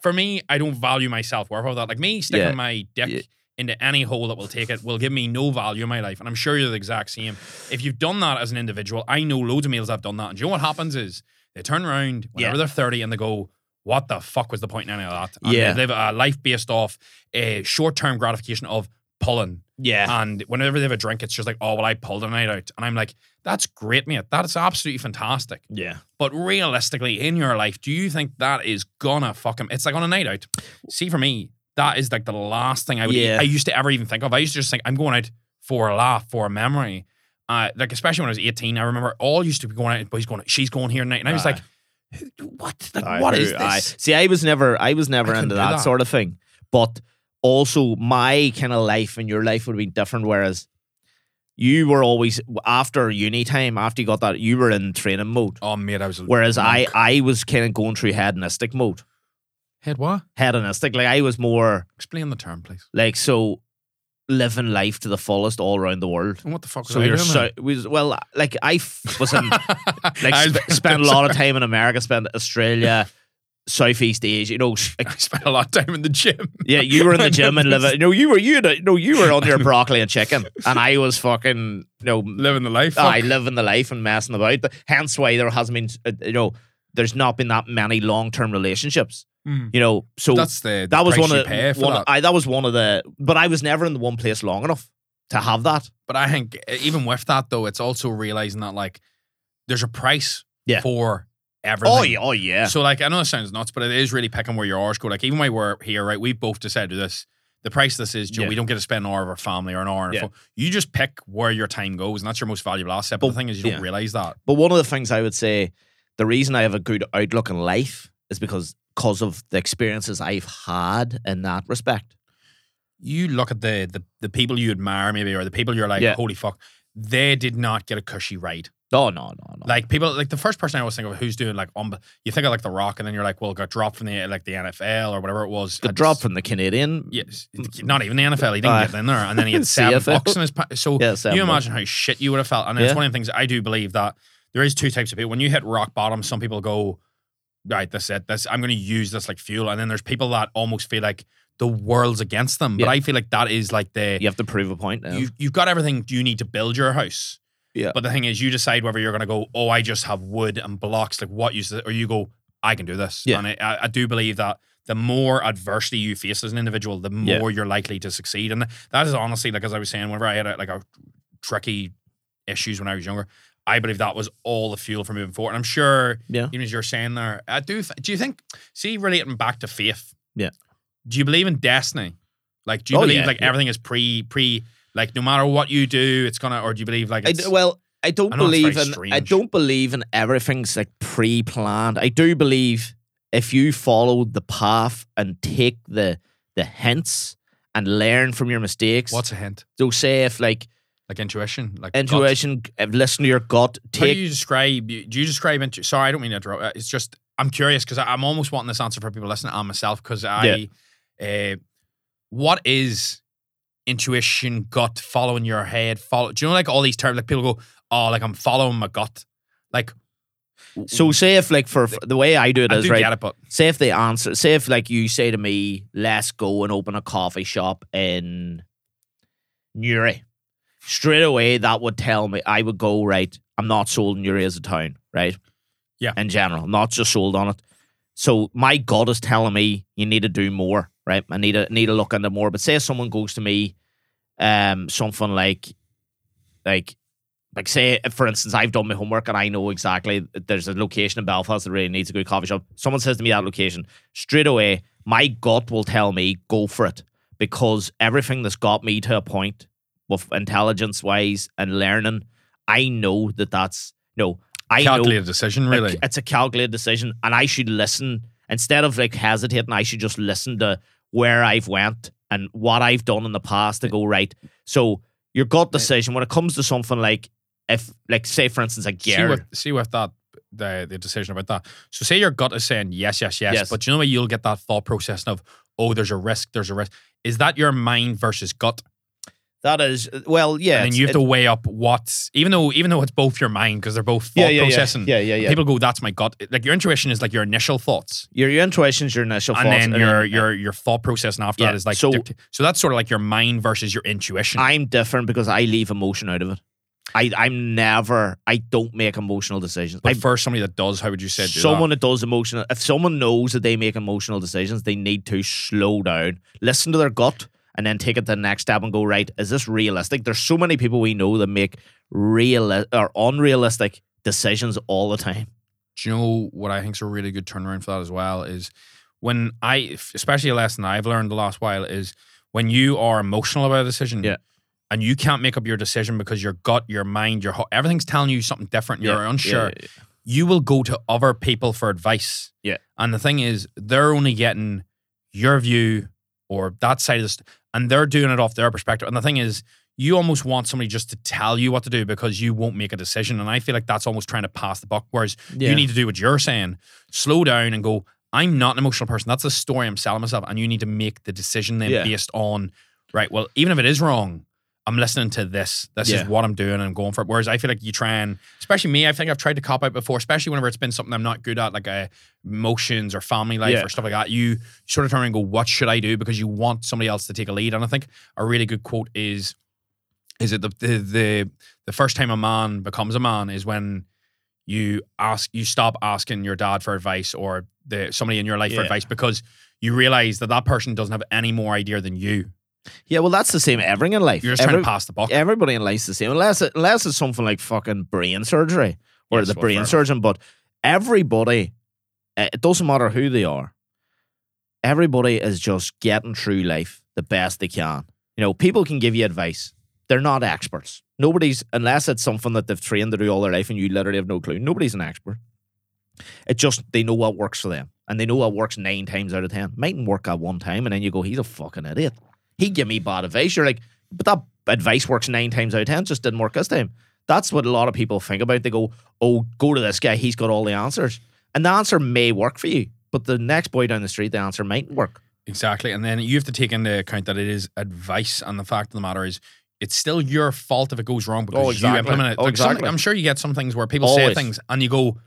for me, I don't value my self worth of that. Like me sticking Yeah. my dick Yeah. Into any hole that will take it will give me no value in my life. And I'm sure you're the exact same. If you've done that as an individual, I know loads of males have done that. And you know what happens is they turn around whenever Yeah. they're 30 and they go, what the fuck was the point in any of that? And Yeah. They live a life based off a short term gratification of pulling. yeah. And whenever they have a drink, it's just like, oh, well, I pulled a night out. And I'm like, that's great, mate. That is absolutely fantastic. yeah. But realistically, in your life, do you think that is gonna fuck him? It's like on a night out. See, for me, that is like the last thing I would. Yeah. I used to ever even think of. I used to just think I'm going out for a laugh, for a memory. Uh, like especially when I was 18, I remember all used to be going out. But he's going, she's going here tonight, and I was like, "Who- what? Like, Aye, what who- is this? aye. See, I was never, I was never I into that, that. sort of thing. But also, my kind of life and your life would have been different. Whereas you were always after uni time, after you got that, you were in training mode. Oh, mate, I was. Whereas I. I was kind of going through hedonistic mode. Head what? Hedonistic, like I was more Explain the term, please. like so, living life to the fullest all around the world. And what the fuck was So you're so was well, like I f- was in like I sp- spent a lot of time in America, spent Australia, Southeast Asia. You know, like, I spent a lot of time in the gym. yeah, you were in the gym and living. No, you were you. a- No, you were on your broccoli and chicken, and I was fucking you know, living the life. I living the life and messing about. Hence why there hasn't been uh, you know, there's not been that many long term relationships. Mm. You know, so That's the, the that was one of for one. that. I that was one of the. But I was never in the one place long enough to have that. But I think even with that though, it's also realizing that like there's a price Yeah. for everything. Oh yeah, oh yeah. So like I know it sounds nuts, but it is really picking where your hours go. Like even when we're here, right? We both decided this. The price of this is, Joe, Yeah. we don't get to spend an hour of our family or an hour. Yeah. You just pick where your time goes, and that's your most valuable asset. But, But- the thing is, you don't realize that. But one of the things I would say, the reason I have a good outlook in life is because because of the experiences I've had in that respect. You look at the the, the people you admire, maybe, or the people you're like, Yeah. holy fuck, they did not get a cushy ride. No, no, no, no. Like people, like the first person I always think of who's doing like, um, you think of like The Rock, and then you're like, well, got dropped from the like the NFL or whatever it was. the Had drop s- from the Canadian. Yes, not even the NFL. He didn't Aye. get in there, and then he had seven bucks in his. Pa- so Yeah, you bucks. imagine how shit you would have felt. And it's one of the things I do believe that there is two types of people. When you hit rock bottom, some people go, right, that's it. This I'm going to use this like fuel, and then there's people that almost feel like the world's against them. But Yeah. I feel like that is like the You have to prove a point now. you you've got everything you need to build your house. Yeah. But the thing is, you decide whether you're going to go, oh, I just have wood and blocks, like what use, or you go, I can do this. Yeah. And I, I- do believe that the more adversity you face as an individual, the Yeah. more you're likely to succeed. And that is honestly, like as I was saying, whenever I had a, like a tricky issues when I was younger, I believe that was all the fuel for moving forward. And I'm sure, Yeah. even as you're saying there, I do. th- Do you think? See, relating back to faith. Yeah. Do you believe in destiny? Like, do you Oh, believe yeah, like yeah. everything is pre pre like no matter what you do, it's gonna, or do you believe like I it's, d- well, I don't I believe in. I don't believe in everything's like pre-planned. I do believe if you follow the path and take the the hints and learn from your mistakes. what's a hint? so? Say if like Like intuition, like intuition, if listen to your gut. How do you describe? Do you describe intu- Sorry, I don't mean to interrupt. Uh, It's just I'm curious because I'm almost wanting this answer for people listening and myself because I, uh, what is intuition, gut, following your head, follow? Do you know like all these terms? Like people go, oh, like I'm following my gut. Like so. Say if like for, the way I do it I is do right. get it, but say if they answer, say if like you say to me, let's go and open a coffee shop in Newry, straight away that would tell me I would go right. I'm not sold in Newry as a town, right? Yeah. In general, I'm not just sold on it. So my gut is telling me you need to do more, right? I need to need to look into more. But say someone goes to me, um, something like, like. Like say, for instance, I've done my homework and I know exactly there's a location in Belfast that really needs a good coffee shop. Someone says to me that location straight away, my gut will tell me go for it because everything that's got me to a point with intelligence wise and learning, I know that that's no, I know calculated decision, really. it's a calculated decision, and I should listen instead of like hesitating. I should just listen to where I've went and what I've done in the past to go right. So your gut decision when it comes to something like if, like, say for instance, a See with, see with that the the decision about that. So say your gut is saying yes, yes, yes, Yes. but you know what? You'll get that thought process of oh, there's a risk, there's a risk. Is that your mind versus gut? That is well, yeah. and then you have to weigh up what's even though even though it's both your mind because they're both thought yeah, yeah, processing. yeah, yeah, yeah, yeah. People go, that's my gut. Like your intuition is like your initial thoughts, your your intuition's your initial and thoughts, then your your your thought process and after that is like so- so that's sort of like your mind versus your intuition. I'm different because I leave emotion out of it. I I'm never I don't make emotional decisions. but I, for somebody that does, how would you say do someone that? that does emotional if someone knows that they make emotional decisions, they need to slow down, listen to their gut, and then take it to the next step and go, right, is this realistic? There's so many people we know that make real or unrealistic decisions all the time. Do you know what I think is a really good turnaround for that as well is when I, especially a lesson I've learned the last while is when you are emotional about a decision, Yeah. and you can't make up your decision because your gut, your mind, your ho- everything's telling you something different. You're Yeah, unsure. yeah, You will go to other people for advice. Yeah. and the thing is, they're only getting your view or that side of this, and they're doing it off their perspective. And the thing is. You almost want somebody just to tell you what to do because you won't make a decision. And I feel like that's almost trying to pass the buck. Whereas Yeah. you need to do what you're saying. Slow down and go, I'm not an emotional person. That's a story I'm selling myself. And you need to make the decision then Yeah. based on, right, well, even if it is wrong, I'm listening to this. This Yeah. is what I'm doing and I'm going for it. Whereas I feel like you try and, especially me, I think I've tried to cop out before, especially whenever it's been something I'm not good at, like uh, emotions or family life Yeah. or stuff like that. You sort of turn and go, what should I do? Because you want somebody else to take a lead. And I think a really good quote is, is it the the the, the first time a man becomes a man is when you ask you stop asking your dad for advice or the somebody in your life for advice because you realize that that person doesn't have any more idea than you. Yeah, well, that's the same everything in life. You're just trying to pass the buck. Everybody in life's the same, unless it, unless it's something like fucking brain surgery or Yes, the well, brain surgeon. But everybody, uh, it doesn't matter who they are. Everybody is just getting through life the best they can. You know, people can give you advice. They're not experts. Nobody's unless it's something that they've trained to do all their life and you literally have no clue. Nobody's an expert. It just they know what works for them. And they know what works nine times out of ten. Mightn't work at one time, and then you go, he's a fucking idiot. He give me bad advice. You're like, but that advice works nine times out of ten, just didn't work this time. That's what a lot of people think about. They go, Oh, go to this guy, he's got all the answers. And the answer may work for you, but the next boy down the street, the answer mightn't work. Exactly. And then you have to take into account that it is advice and the fact of the matter is it's still your fault if it goes wrong because Oh, you implement it. Oh, Like some- exactly. I'm sure you get some things where people say things and you go,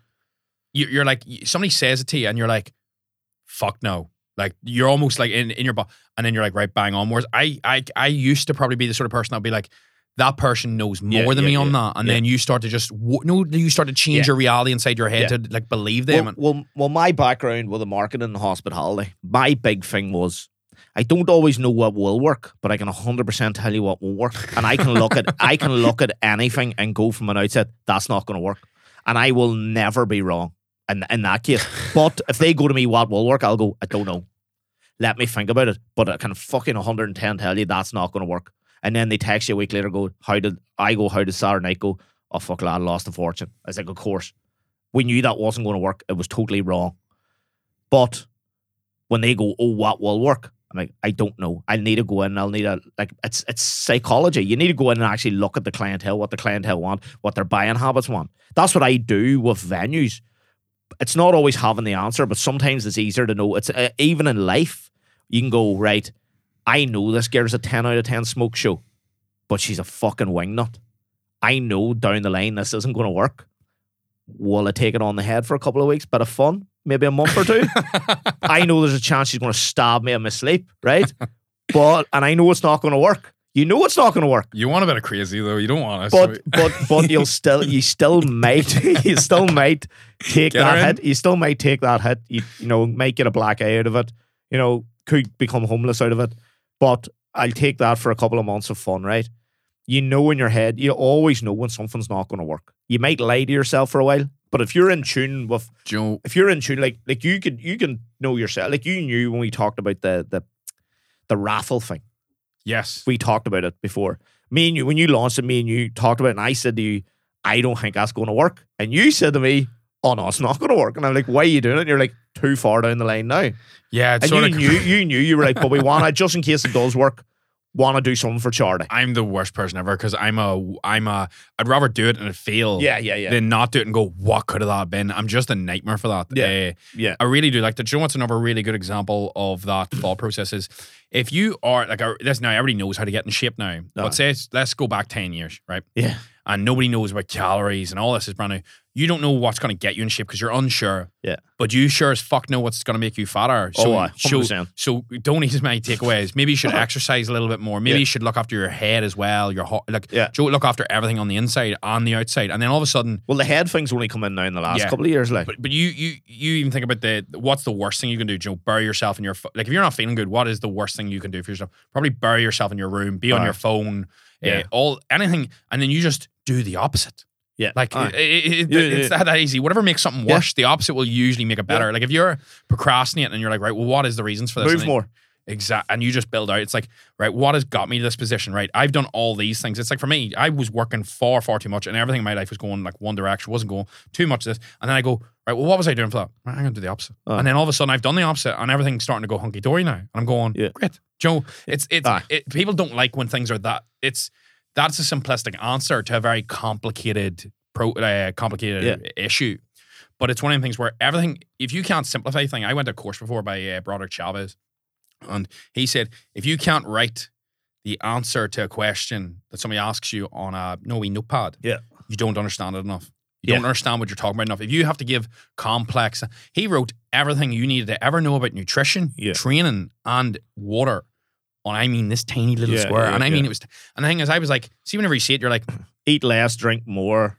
you're like, somebody says it to you and you're like, fuck no. Like you're almost like in, in your butt, and then you're like right bang on. Whereas I I I used to probably be the sort of person that'd be like, that person knows more Yeah, than yeah, me on yeah, that, and then you start to just w- no, you start to change your reality inside your head to like believe them. Well, and, well, well, my background with the marketing and hospitality, my big thing was I don't always know what will work, but I can 100% tell you what won't work. And I can look at I can look at anything and go from an outset, that's not going to work. And I will never be wrong in, in that case. But if they go to me, what will work, I'll go, I don't know. Let me think about it. But I can fucking 110 tell you that's not going to work. And then they text you a week later, go, how did I go? How did Saturday night go? Oh, fuck, lad, I lost a fortune. I was like, of course. We knew that wasn't going to work. It was totally wrong. But when they go, oh, what will work? I'm like, I don't know. I need to go in. I'll need a like. It's it's psychology. You need to go in and actually look at the clientele, what the clientele want, what their buying habits want. That's what I do with venues. It's not always having the answer, but sometimes it's easier to know. It's uh, even in life, you can go right. I know this girl's a ten out of ten smoke show, but she's a fucking wingnut. I know down the line this isn't going to work. Will I take it on the head for a couple of weeks? Bit of fun, maybe a month or two. I know there's a chance she's going to stab me in my sleep, right? but and I know it's not going to work. You know it's not going to work. you want a bit of crazy though. You don't want us. But but but you'll still you still might you still might take Get that hit. You still might take that hit. You you know might get a black eye out of it. You know could become homeless out of it. But I'll take that for a couple of months of fun, right? You know in your head, you always know when something's not going to work. You might lie to yourself for a while, but if you're in tune with you if you're in tune, like like you could you can know yourself. Like you knew when we talked about the the the raffle thing. Yes. We talked about it before. Me and you, when you launched it, me and you talked about it, and I said to you, I don't think that's going to work. And you said to me, oh no, it's not going to work. And I'm like, why are you doing it? And you're like, too far down the line now. Yeah, it's And you of. knew, you knew, you were like, but we want it just in case it does work, want to do something for charity. I'm the worst person ever because I'm a I'm a I'd rather do it and fail Yeah, yeah, yeah. than not do it and go what could have that been. I'm just a nightmare for that. Yeah. Uh, Yeah. I really do like that. Do you know what's another really good example of that thought process is if you are like this now everybody knows how to get in shape now. Aye. But say let's go back ten years, right? Yeah. And nobody knows about calories and all this is brand new. You don't know what's going to get you in shape because you're unsure. Yeah. But you sure as fuck know what's going to make you fatter. Oh, So, aye, so, 100%. so don't eat as many takeaways. Maybe you should exercise a little bit more. Maybe Yeah. you should look after your head as well. Your ho- like, Yeah. Joe, look after everything on the inside, on the outside, and then all of a sudden, Well, the head thing's only come in now in the last Yeah. couple of years. Like, but but you you you even think about the what's the worst thing you can do? Joe, bury yourself in your like if you're not feeling good, what is the worst thing you can do for yourself? Probably bury yourself in your room, be on your phone, Yeah. uh, all anything, and then you just do the opposite. yeah. Like it, it- it- Yeah, it's yeah. that, that easy. Whatever makes something Yeah. worse, the opposite will usually make it better. Like if you're procrastinating and you're like, right, well, what is the reasons for this? move more. Exact, and you just build out. It's like, right, what has got me to this position? Right, I've done all these things. It's like for me, I was working far, far too much, and everything in my life was going like one direction, wasn't going too much of this. And then I go, right, well, what was I doing for that? Right, I'm going to do the opposite. Aye. And then all of a sudden, I've done the opposite, and everything's starting to go hunky dory now. And I'm going, Yeah. great, Joe. It's it's it, people don't like when things are that. It's that's a simplistic answer to a very complicated pro uh, complicated issue. But it's one of the things where everything, if you can't simplify thing, I went to a course before by uh, Broderick Chavez, and he said, if you can't write the answer to a question that somebody asks you on a no notepad, Yeah. you don't understand it enough. You Yeah. don't understand what you're talking about enough. If you have to give complex, he wrote everything you needed to ever know about nutrition, Yeah. training, and water on, I mean, this tiny little Yeah, square. and I mean, it was, and the thing is, I was like, see, whenever you see it, you're like, Eat less, drink more,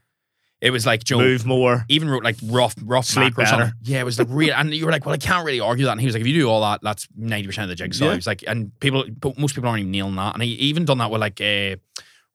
it was like, Joe, move more. even wrote like rough, rough Sleep it. better. Yeah, it was like real, and you were like, well, I can't really argue that. And he was like, if you do all that, that's ninety percent of the jigsaw. Yeah. He was like, and people, most people aren't even nailing that. And he even done that with like a.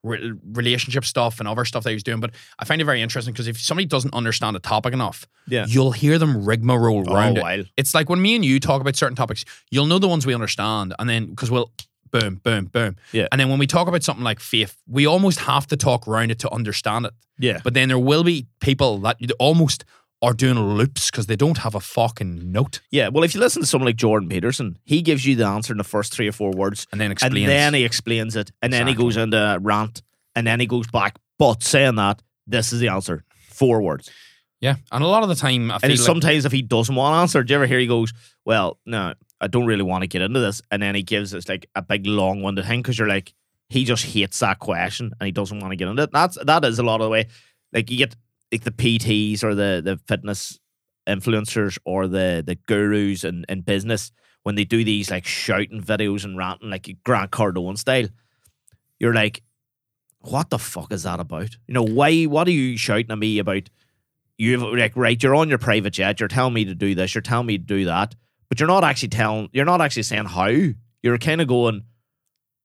Re- relationship stuff and other stuff that he was doing, but I find it very interesting because if somebody doesn't understand a topic enough, Yeah. you'll hear them rigmarole Oh, around it. while. It's like when me and you talk about certain topics, you'll know the ones we understand, and then because we'll boom, boom, boom, Yeah. and then when we talk about something like faith, we almost have to talk around it to understand it. Yeah. But then there will be people that almost are doing loops because they don't have a fucking note Yeah. Well, if you listen to someone like Jordan Peterson, he gives you the answer in the first three or four words, and then explains, and then he explains it, and then he goes into a rant, and then he goes back. But saying that, this is the answer. Four words. yeah, and a lot of the time I And like sometimes if he doesn't want to answer, do you ever hear he goes, Well, no, I don't really want to get into this. And then he gives us like a big long winded thing because you're like, he just hates that question and he doesn't want to get into it. That's that is a lot of the way. Like you get like the PTs or the the fitness influencers or the the gurus in, in business when they do these like shouting videos and ranting like Grant Cardone style, you're like, what the fuck is that about? You know, why what are you shouting at me about? You've like right, you're on your private jet, you're telling me to do this, you're telling me to do that, but you're not actually telling you're not actually saying how. You're kind of going,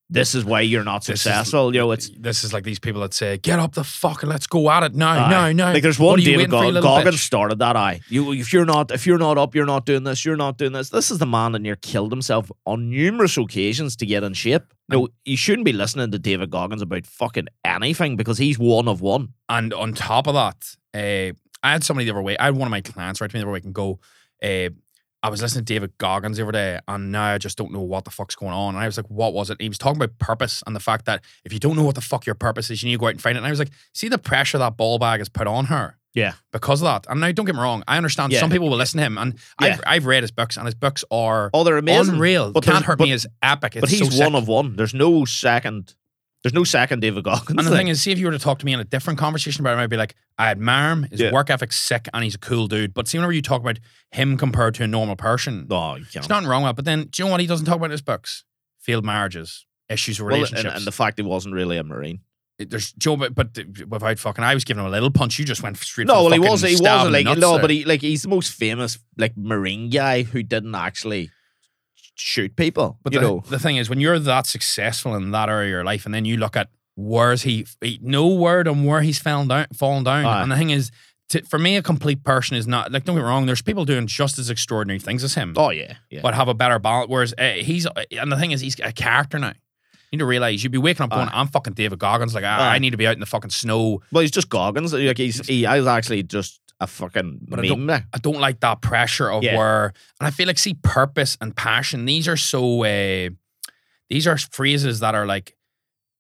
This is why you're not This is- successful. you know, it's this is like these people that say, "Get up the fuck and let's go at it now, Aye. now, now." Like there's one David Gog- Goggins bitch? started that. I you if you're not if you're not up, you're not doing this. You're not doing this. This is the man that near killed himself on numerous occasions to get in shape. No, you shouldn't be listening to David Goggins about fucking anything because he's one of one. And on top of that, uh, I had somebody the other way. I had one of my clients write to me the other week and go, uh, I was listening to David Goggins the other day, and now I just don't know what the fuck's going on. And I was like, what was it? he was talking about purpose and the fact that if you don't know what the fuck your purpose is, you need to go out and find it. And I was like, see the pressure that ball bag has put on her Yeah, because of that. And now, don't get me wrong, I understand Yeah. some people will listen to him, and Yeah. I've, I've read his books, and his books are oh, they're amazing. unreal. But Can't Hurt but- Me is epic. It's but he's so one sick. of one. There's no second. There's no second David Goggins. And the thing is, see if you were to talk to me in a different conversation about him, I'd be like, I admire him, his Yeah. work ethic's sick, and he's a cool dude. But see, whenever you talk about him compared to a normal person, oh, no, you there's nothing wrong with it. But then, do you know what he doesn't talk about in his books? Failed marriages, issues with well, and, relationships. and the fact he wasn't really a marine. There's Joe, but, but without fucking, I was giving him a little punch. You just went straight. No, well, he wasn't. He wasn't like no, there. but he like he's the most famous like marine guy who didn't actually shoot people. But you the, know, the thing is, when you're that successful in that area of your life, and then you look at where's he, he no word on where he's fallen down, fallen down. Aye. And the thing is, to, for me, a complete person is not like. Don't get me wrong. There's people doing just as extraordinary things as him, oh yeah, yeah. but have a better balance. Whereas uh, he's, and the thing is, he's a character now. You need to realize you'd be waking up going, Aye. "I'm fucking David Goggins." Like, I. I need to be out in the fucking snow. Well, he's just Goggins. Like he's he. I was actually just a fucking But I don't- I don't like that pressure of Yeah. where, and I feel like see purpose and passion. These are so, uh, these are phrases that are like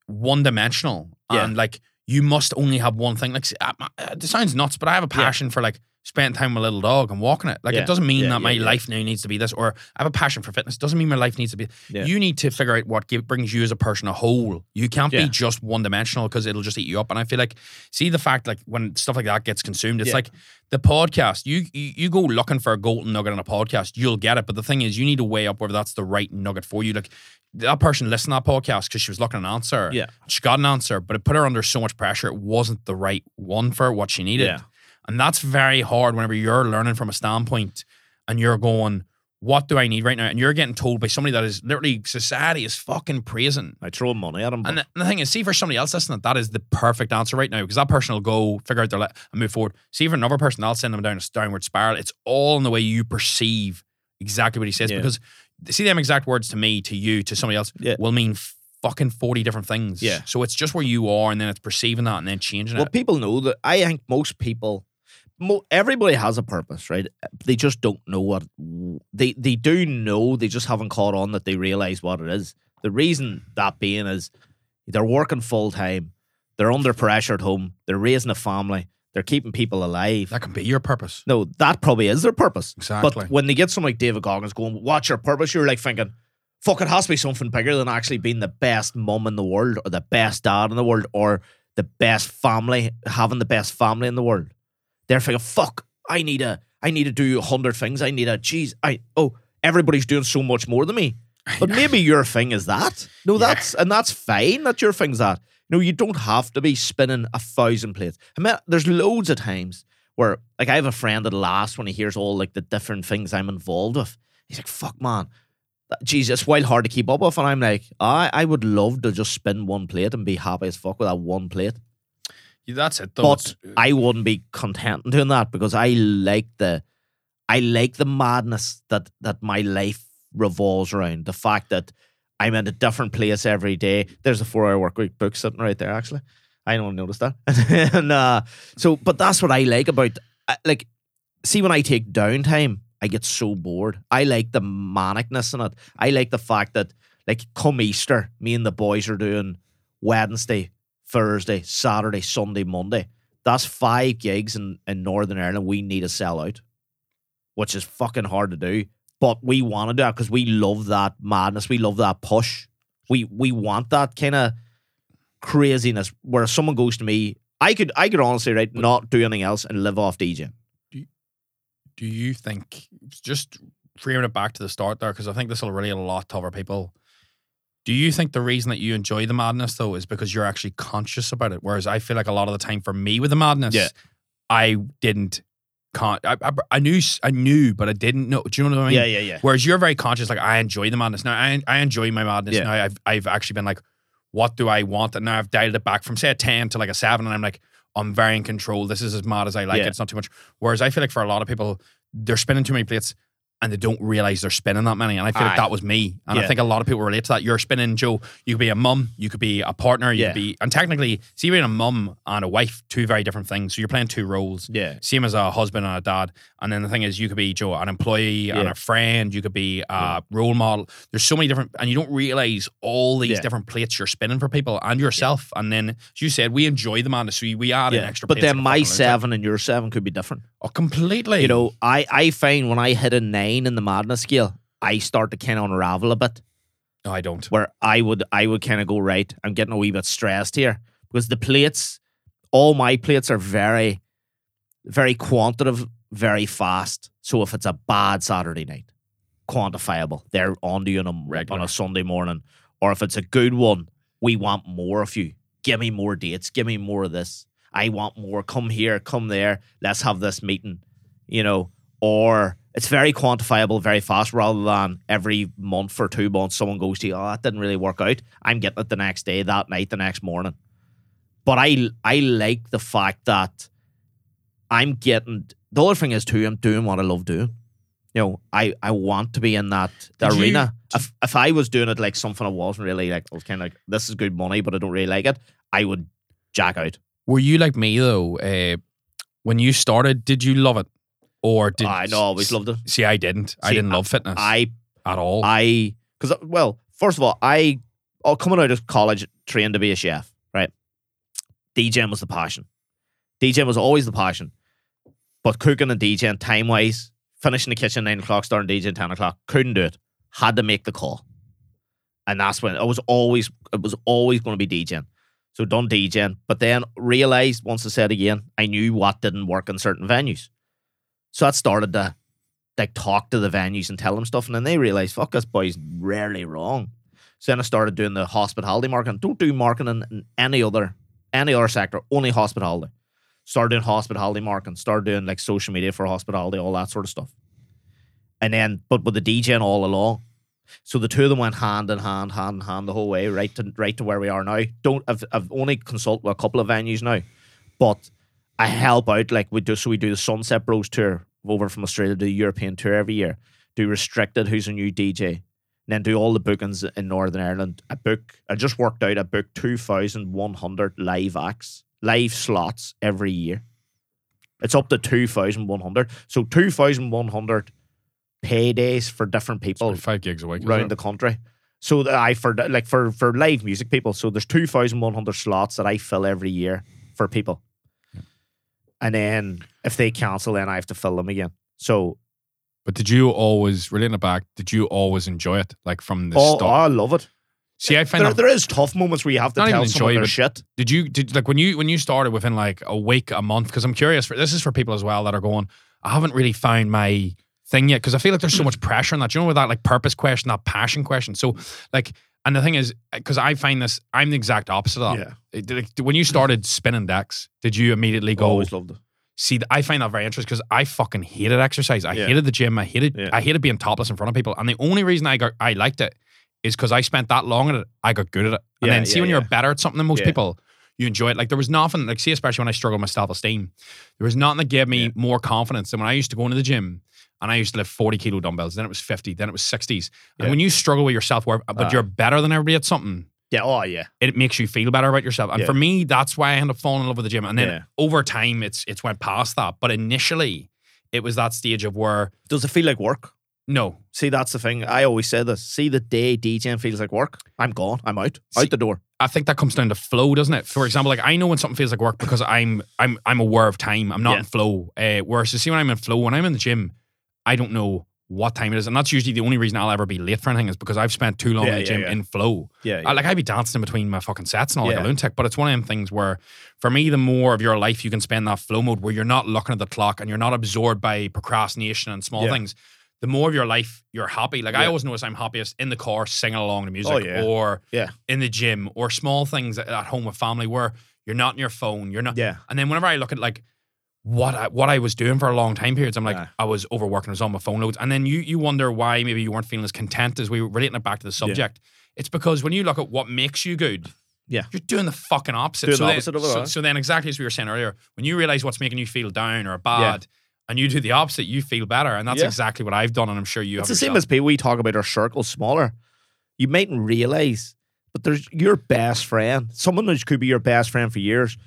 one dimensional, Yeah. and like you must only have one thing. Like, see, uh, it sounds nuts, but I have a Yeah. passion for like spending time with a little dog and walking it. Like, Yeah. it doesn't mean Yeah, that yeah, my life now needs to be this, or I have a passion for fitness. Doesn't mean my life needs to be. You need to figure out what give, brings you as a person a whole. You can't be just one dimensional because it'll just eat you up. And I feel like, see the fact like when stuff like that gets consumed, it's like the podcast. You, you you go looking for a golden nugget on a podcast, you'll get it. But the thing is, you need to weigh up whether that's the right nugget for you. Like that person listened to that podcast because she was looking an answer. Yeah. she got an answer, but it put her under so much pressure. It wasn't the right one for what she needed. And that's very hard whenever you're learning from a standpoint and you're going, what do I need right now? And you're getting told by somebody that is literally society is fucking praising. I throw money at them. And the, the thing is, see for somebody else listening, that is the perfect answer right now because that person will go figure out their life and move forward. See for another person, I'll send them down a downward spiral. It's all in the way you perceive exactly what he says Yeah. because see them exact words to me, to you, to somebody else Yeah. will mean fucking 40 different things. Yeah. So it's just where you are and then it's perceiving that and then changing Well, it. Well, people know that. I think most people, mo- everybody has a purpose, right? They just don't know what they they do know. They just haven't caught on that they realize what it is. The reason that being is they're working full time, they're under pressure at home, they're raising a family, they're keeping people alive. That can be your purpose. No, that probably is their purpose. Exactly. But when they get someone like David Goggins going, "What's your purpose?" You're like thinking, "Fuck, it has to be something bigger than actually being the best mum in the world, or the best dad in the world, or the best family, having the best family in the world." They're thinking, "Fuck, I need a, I need to do a hundred things. I need a, geez, I, oh, everybody's doing so much more than me." But maybe your thing is that. No, Yeah. that's and that's fine that your thing's that. No, you don't have to be spinning a thousand plates. I mean, there's loads of times where, like, I have a friend that laughs when he hears all like the different things I'm involved with. He's like, "Fuck, man, Jesus, wild hard to keep up with." And I'm like, I, I would love to just spin one plate and be happy as fuck with that one plate. Yeah, that's it though. But I wouldn't be content in doing that because I like the I like the madness that that my life revolves around. The fact that I'm in a different place every day. There's a four hour work week book sitting right there, actually. I don't notice that. and uh, so but that's what I like about like see when I take downtime, I get so bored. I like the manicness in it. I like the fact that like come Easter, me and the boys are doing Wednesday, Thursday, Saturday, Sunday, Monday. That's five gigs in, in Northern Ireland we need to sell out, which is fucking hard to do. But we want to do that because we love that madness. We love that push. We we want that kind of craziness where someone goes to me, I could I could honestly right not do anything else and live off DJing. do you think just framing it back to the start there because I think this will relate a lot to other people. Do you think the reason that you enjoy the madness though is because you're actually conscious about it? Whereas I feel like a lot of the time for me with the madness, Yeah. I didn't. Con- I, I, I knew I knew, but I didn't know. Do you know what I mean? yeah, yeah. Yeah. Whereas you're very conscious, like I enjoy the madness now. I I enjoy my madness Yeah. now. I've I've actually been like, what do I want? And now I've dialed it back from say a ten to like a seven, and I'm like, I'm very in control. This is as mad as I like Yeah. it. It's not too much. Whereas I feel like for a lot of people, they're spinning too many plates and they don't realize they're spinning that many. And I feel like that was me. And I think a lot of people relate to that. You're spinning, Joe. You could be a mum, you could be a partner, you Yeah. could be, and technically, see, being a mum and a wife, two very different things. So you're playing two roles Yeah. same as a husband and a dad. And then the thing is, you could be Joe, an employee and a friend. You could be a Yeah. role model. There's so many different, and you don't realize all these Yeah. different plates you're spinning for people and yourself. And then, as you said, we enjoy the madness, so we, we add Yeah. extra. But then my fucking loads of- seven and your seven could be different. oh, completely. You know, I, I find when I hit a nine in the madness scale, I start to kind of unravel a bit. no, I don't. Where I would I would kind of go right. I'm getting a wee bit stressed here because the plates, all my plates are very, very quantitative, very fast. So if it's a bad Saturday night, quantifiable, they're on to you on a, on a Sunday morning. Or if it's a good one, we want more of you. Give me more dates. Give me more of this. I want more. Come here, come there. Let's have this meeting. You know, or it's very quantifiable, very fast, rather than every month or two months someone goes to you, oh, that didn't really work out. I'm getting it the next day, that night, the next morning. But I I like the fact that I'm getting the other thing is too, I'm doing what I love doing. You know, I, I want to be in that Did you- arena. if if I was doing it like something I wasn't really like, I was kind of like, this is good money, but I don't really like it, I would jack out. Were you like me though? Uh, When you started, did you love it, or oh, did I know, always loved it. See, I didn't. I See, didn't love fitness I at all. I because uh, well, first of all, I oh, coming out of college trained to be a chef, right? DJing was the passion. DJing was always the passion, but cooking and DJing time wise, finishing the kitchen nine o'clock, starting DJing ten o'clock, couldn't do it. Had to make the call, and that's when it was always it was always going to be DJing. So done DJing, but then realized once I said again, I knew what didn't work in certain venues. So that started to like talk to the venues and tell them stuff, and then they realized, fuck, this boy's rarely wrong. So then I started doing the hospitality marketing. Don't do marketing in any other any other sector, only hospitality. Started doing hospitality marketing, started doing like social media for hospitality, all that sort of stuff. And then, but with the DJing all along. So the two of them went hand in hand, hand in hand the whole way, right to right to where we are now. Don't I've, I've only consulted with a couple of venues now, but I help out like we do. So we do the Sunset Bros tour over from Australia, do the European tour every year. Do restricted, who's a new DJ, and then do all the bookings in Northern Ireland. I book. I just worked out. I book two thousand one hundred live acts, live slots every year. It's up to two thousand one hundred. So two thousand one hundred paydays for different people five gigs a week. around the country. So that I for like for for live music people. So there's two thousand one hundred slots that I fill every year for people, and then if they cancel, then I have to fill them again. So But did you always, relating it back, did you always enjoy it? Like from the oh, start? I love it. See, I find There, there is tough moments where you have to tell someone their shit. Did you did like when you when you started within like a week, a month? Because I'm curious. For this is for people as well that are going. I haven't really found my thing yet because I feel like there's so hmm. much pressure on that. You know, with that like purpose question, that passion question. So like, and the thing is, because I find this, I'm the exact opposite of that. Yeah, It- like, when you started spinning decks, did you immediately go? always loved it. See, I find that very interesting because I fucking hated exercise. I Yeah. hated the gym. I hated Yeah. I hated being topless in front of people. And the only reason I got I liked it is because I spent that long at it. I got good at it. And then see when you're better at something than most people, you enjoy it. Like there was nothing like see, especially when I struggled with my self esteem, there was nothing that gave me more confidence than when I used to go into the gym. And I used to lift 40 kilo dumbbells. Then it was 50. Then it was 60s. And Yeah. when you struggle with your self worth, but Ah. you're better than everybody at something, Yeah, oh yeah, it makes you feel better about yourself. And Yeah. for me, that's why I ended up falling in love with the gym. And then Yeah. over time, it's it's went past that. But initially, it was that stage of where does it feel like work? no, See, that's the thing. I always say this. See, the day DJing feels like work, I'm gone. I'm out, See- out the door. I think that comes down to flow, doesn't it? For example, like I know when something feels like work because I'm I'm I'm aware of time. I'm not Yeah. in flow. Uh, whereas you see when I'm in flow, when I'm in the gym, I don't know what time it is, and that's usually the only reason I'll ever be late for anything is because I've spent too long Yeah, in the yeah, gym yeah. in flow. Yeah, I, like I'd be dancing in between my fucking sets and all like a lunatic. But it's one of them things where, for me, the more of your life you can spend that flow mode where you're not looking at the clock and you're not absorbed by procrastination and small things. The more of your life you're happy. Like I always notice I'm happiest in the car singing along to music, Oh, or Yeah. in the gym, or small things at, at home with family where you're not on your phone. You're not. yeah. And then whenever I look at like what I, what I was doing for a long time periods, I'm like Yeah. I was overworking, I was on my phone loads, and then you you wonder why maybe you weren't feeling as content as we were relating it back to the subject. It's because when you look at what makes you good, Yeah. you're doing the fucking opposite. Doing so, the then, opposite of it, so, so then exactly as we were saying earlier, when you realize what's making you feel down or bad, and you do the opposite, you feel better, and that's Yeah. exactly what I've done, and I'm sure you. It's the same as people we talk about our circle smaller. You mightn't realize, but there's your best friend, someone who could be your best friend for years,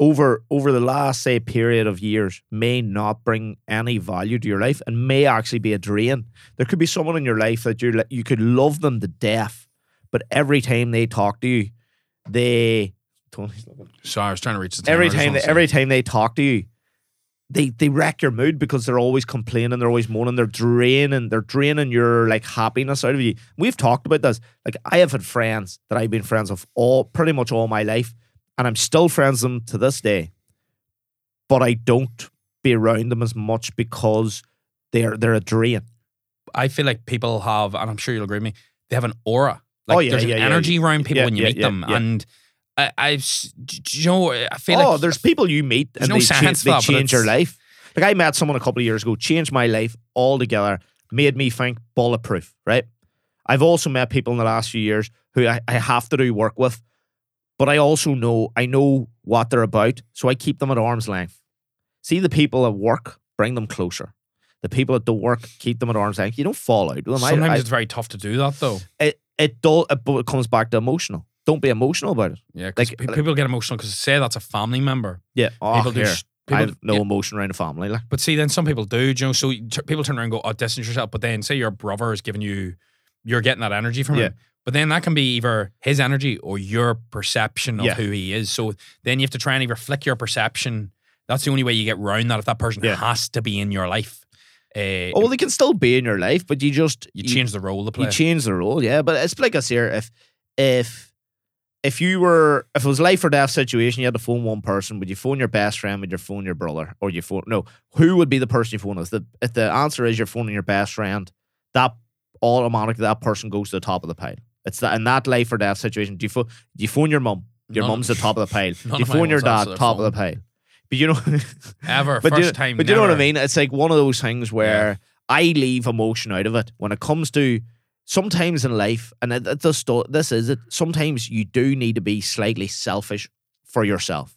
over over the last say period of years, may not bring any value to your life and may actually be a drain. There could be someone in your life that you you could love them to death, but every time they talk to you, they Tony's looking. Sorry, I was trying to reach the every timer, I just time they, every time they talk to you, they they wreck your mood because they're always complaining, they're always moaning, they're draining, they're draining your like happiness out of you. We've talked about this. Like I have had friends that I've been friends with all pretty much all my life, and I'm still friends with them to this day. But I don't be around them as much because they're they're a drain. I feel like people have, and I'm sure you'll agree with me, they have an aura. Like Oh, yeah, there's yeah, an yeah, energy around people when you meet them, and I, I've, s- d- d- you know, I feel oh, like there's people you meet and no they, cha- science they that, change your life. Like I met someone a couple of years ago, changed my life altogether, made me think bulletproof, right? I've also met people in the last few years who I, I have to do work with, but I also know I know what they're about, so I keep them at arm's length. See the people at work, bring them closer. The people that don't work, keep them at arm's length. You don't fall out with them. Sometimes I, it's very tough to do that though. it it does, but it comes back to emotional. Don't be emotional about it. Yeah, Like- pe- people get emotional because say that's a family member. Yeah, oh, people do s- I People- have no yeah. emotion around the family. Like, But see, then some people do, you know. So t- people turn around and go, "Oh, distance yourself." But then, say your brother is giving you, you're getting that energy from Yeah. him. But then that can be either his energy or your perception of Yeah. who he is. So then you have to try and either flick your perception. That's the only way you get round that. If that person Yeah. has to be in your life, uh, oh, well, they can still be in your life, but you just you change the role. You change the role, yeah. But it's like us here. If if if you were if it was life or death situation, you had to phone one person. Would you phone your best friend? Would you phone your brother? Or you phone no? Who would be the person you phone? If the if the answer is you're phoning your best friend, that automatically that person goes to the top of the pile. It's that in that life or death situation. Do you phone? Do you phone your mum? Your None- mum's the top of the pile. none Do you of my phone your ones answer dad? their Top of the pile. But you know, Ever but first you, time. but you know what I never. mean? It's like one of those things where I leave emotion out of it when it comes to sometimes in life, and it, it does sto- this is it. Sometimes you do need to be slightly selfish for yourself,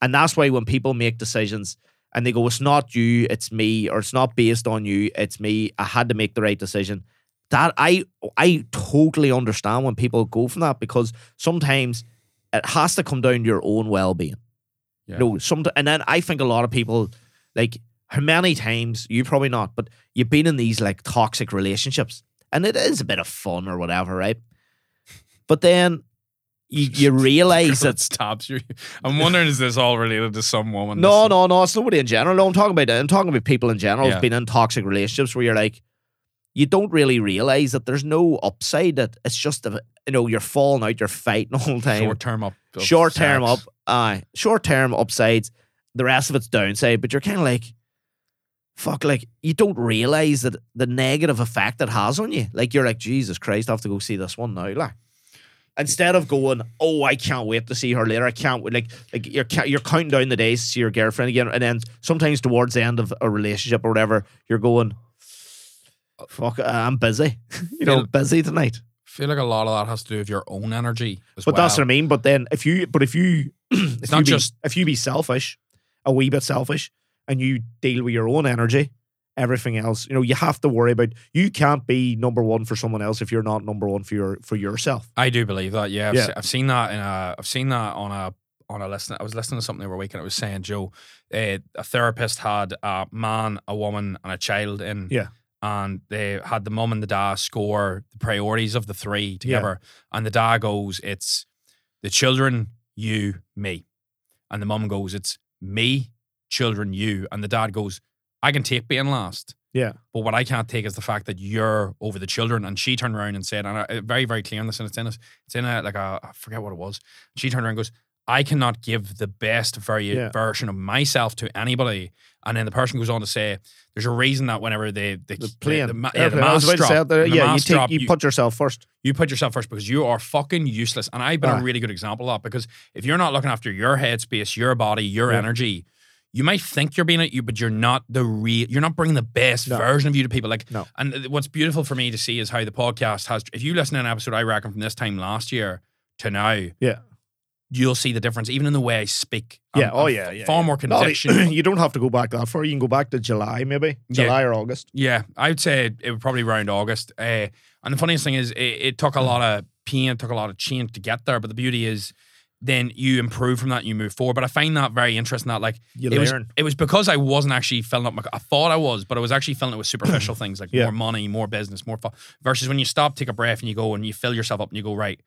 and that's why when people make decisions and they go, "It's not you, it's me," or "It's not based on you, it's me," I had to make the right decision. That I I totally understand when people go from that because sometimes it has to come down to your own well being. Yeah. No, some and then I think a lot of people like how many times you probably not, but you've been in these like toxic relationships, and it is a bit of fun or whatever, right? But then you, you realize that stops you. I'm wondering, is this all related to some woman? no, no, no, it's nobody in general. No, I'm talking about I'm talking about people in general Yeah. who've been in toxic relationships where you're like, you don't really realize that there's no upside. That it's just a, you know you're falling out, you're fighting all the time. Short term up. short term up, aye, short term upsides. The rest of it's downside, but you're kind of like, fuck, like you don't realize that the negative effect it has on you. Like you're like, Jesus Christ, I have to go see this one now, like. Instead of going, oh, I can't wait to see her later. I can't wait. Like, like you're you're counting down the days to see your girlfriend again, and then sometimes towards the end of a relationship or whatever, you're going, fuck, I'm busy. you know, busy tonight. feel like a lot of that has to do with your own energy as But well. that's what I mean. But then if you, but if you, if It's you not be, just- if you be selfish, a wee bit selfish, and you deal with your own energy, everything else, you know, you have to worry about. You can't be number one for someone else if you're not number one for your for yourself. I do believe that. Yeah, I've, Yeah. se- I've seen that in a. I've seen that on a on a listen. I was listening to something the other week and it was saying, Joe, uh, a therapist had a man, a woman, and a child in. Yeah. And they had the mum and the dad score the priorities of the three together. And the dad goes, It's the children, you, me. And the mum goes, It's me, children, you. And the dad goes, I can take being last. Yeah. But what I can't take is the fact that you're over the children. And she turned around and said, and I, very, very clear on this, and it's in it. It's in a like a I forget what it was. She turned around and goes, I cannot give the best very Yeah. version of myself to anybody. And then the person goes on to say, there's a reason that whenever they they The plane. the, ma- yeah, the Airplane. Mask about to say drop, there, the yeah, you take drop, you, put yourself first. you put yourself first because you are fucking useless. And I've been Aye. a really good example of that because if you're not looking after your headspace, your body, your Yeah. energy, you might think you're being at you, but you're not the real. You're not bringing the best No. version of you to people. Like, No. and what's beautiful for me to see is how the podcast has. If you listen to an episode, I reckon from this time last year to now, Yeah. you'll see the difference, even in the way I speak. Yeah. I'm- oh I'm yeah. yeah Far yeah. more No, you don't have to go back that far. You can go back to July, maybe Yeah. July or August. Yeah, I would say it would probably around August. Uh, and the funniest thing is, it, it took a lot of pain, it took a lot of change to get there. But the beauty is, then you improve from that, you move forward. But I find that very interesting. That like You it was, it was because I wasn't actually filling up my. I thought I was, but I was actually filling it with superficial things like Yeah. more money, more business, more. Fu- versus when you stop, take a breath, and you go and you fill yourself up, and you go right.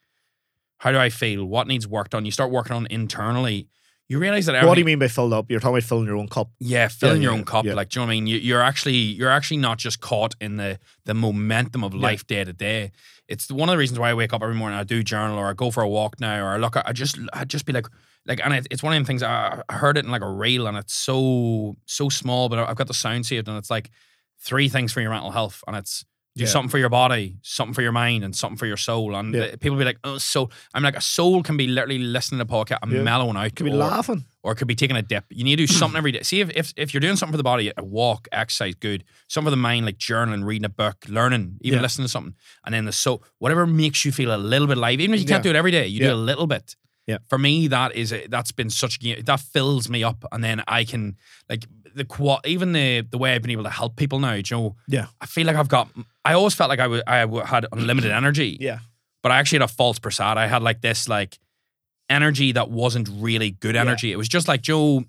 How do I feel? What needs work done? You start working on internally. You realize that. What do you mean by filled up? You're talking about filling your own cup. yeah, filling your yeah, own cup. yeah. Like, do you know what I mean? You, you're actually you're actually not just caught in the the momentum of life day to day. It's one of the reasons why I wake up every morning. I do journal, or I go for a walk now, or I look. I just I just be like like, and it, it's one of them things. I, I heard it in like a reel, and it's so so small, but I've got the sound saved, and it's like three things for your mental health, and it's Yeah. something for your body, something for your mind, and something for your soul. And Yeah. uh, people be like, "Oh, so." I'm like, a soul can be literally listening to a podcast and Yeah. mellowing out, Could be or- laughing. or it could be taking a dip. You need to do something every day. See if, if if you're doing something for the body, a walk, exercise, good. Something for the mind, like journaling, reading a book, learning, even listening to something. And then the so whatever makes you feel a little bit alive, even if you can't do it every day, you do a little bit. Yeah. For me, that is a, that's been such a that fills me up, and then I can like the qua even the the way I've been able to help people now. You know, Yeah. I feel like I've got. I always felt like I wa- I had unlimited energy Yeah. but I actually had a false prasad. I had like this like energy that wasn't really good Yeah. energy. It was just like Joe,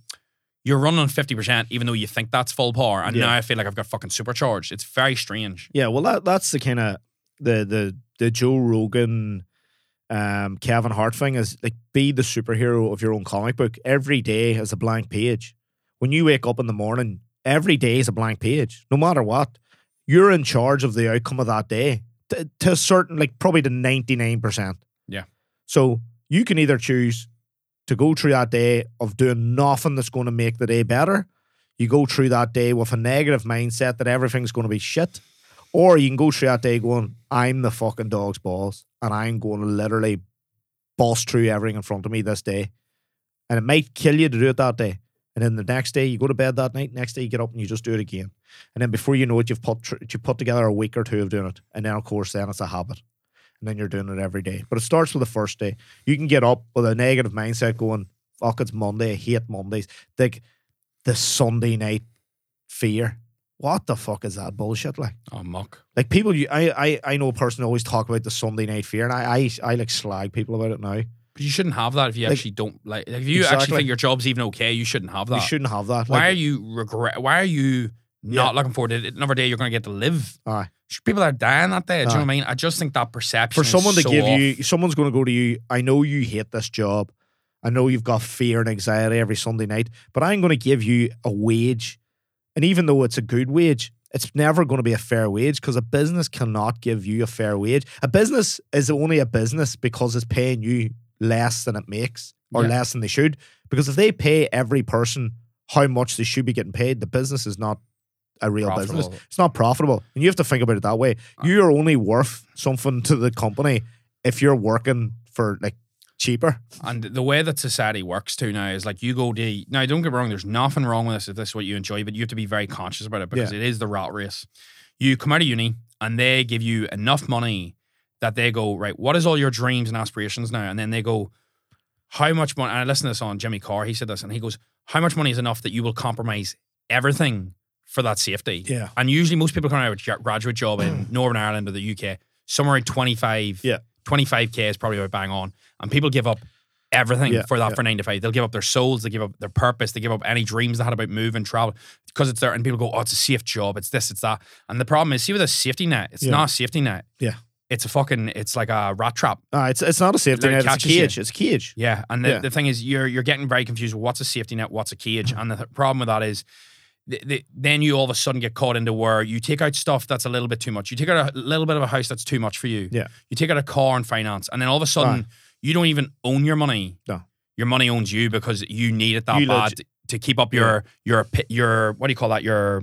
you're running on 50% even though you think that's full power. And Yeah. now I feel like I've got fucking supercharged. It's very strange. Yeah, well, that that's the kind of the the the Joe Rogan, um, Kevin Hart thing is like be the superhero of your own comic book. Every day is a blank page. When you wake up in the morning, every day is a blank page. No matter what, you're in charge of the outcome of that day to, to a certain, like probably to ninety nine percent. Yeah. So you can either choose to go through that day of doing nothing that's going to make the day better. You go through that day with a negative mindset that everything's going to be shit. Or you can go through that day going, I'm the fucking dog's balls and I'm going to literally boss through everything in front of me this day. And it might kill you to do it that day. And then the next day, you go to bed that night. Next day, you get up and you just do it again. And then before you know it, you've put tr- you put together a week or two of doing it. And then, of course, then it's a habit. And then you're doing it every day. But it starts with the first day. You can get up with a negative mindset going, fuck, it's Monday. I hate Mondays. Like the Sunday night fear. What the fuck is that bullshit like? Oh, muck. Like people, you, I, I, I know a person who always talk about the Sunday night fear, and I, I, I like slag people about it now. But you shouldn't have that if you Like- actually don't like. like if you actually think your job's even okay, you shouldn't have that. You shouldn't have that. Why Like, are you regret? Why are you not Yeah. looking forward to it? another day you're going to get to live? Aye. People are dying that day. Do you know what I mean? I just think that perception for someone to so give off. you, someone's going to go to you. I know you hate this job. I know you've got fear and anxiety every Sunday night, but I'm going to give you a wage, and even though it's a good wage, it's never going to be a fair wage because a business cannot give you a fair wage. A business is only a business because it's paying you less than it makes or Yeah. less than they should. Because if they pay every person how much they should be getting paid, the business is not a real business. It's not profitable. And you have to think about it that way. Uh, you're only worth something to the company if you're working for like cheaper. And the way that society works too now is like you go to now. Don't get me wrong. There's nothing wrong with this if this is what you enjoy, but you have to be very conscious about it because Yeah. it is the rat race. You come out of uni and they give you enough money that they go right. What is all your dreams and aspirations now? And then they go, how much money? And I listened to this on Jimmy Carr. He said this, and he goes, how much money is enough that you will compromise everything for that safety? Yeah. And usually most people come out with a graduate job in Northern Ireland or the UK, somewhere around 25, Yeah. 25k is probably about bang on. And people give up everything Yeah, for that yeah. for nine to five. They'll give up their souls, they give up their purpose, they give up any dreams they had about moving, travel, because it's there. And people go, oh, it's a safe job, it's this, it's that. And the problem is, see with a safety net, it's Yeah. not a safety net. Yeah. It's a fucking, it's like a rat trap. Uh, it's it's not a safety net. It's a catches you. cage. It's a cage. Yeah, and the, Yeah. the thing is, you're you're getting very confused. What's a safety net? What's a cage? And the th- problem with that is, th- th- then you all of a sudden get caught into where you take out stuff that's a little bit too much. You take out a little bit of a house that's too much for you. Yeah. You take out a car and finance, and then all of a sudden Aye. you don't even own your money. No. your money owns you because you need it that You bad to, to keep up your your your what do you call that? Your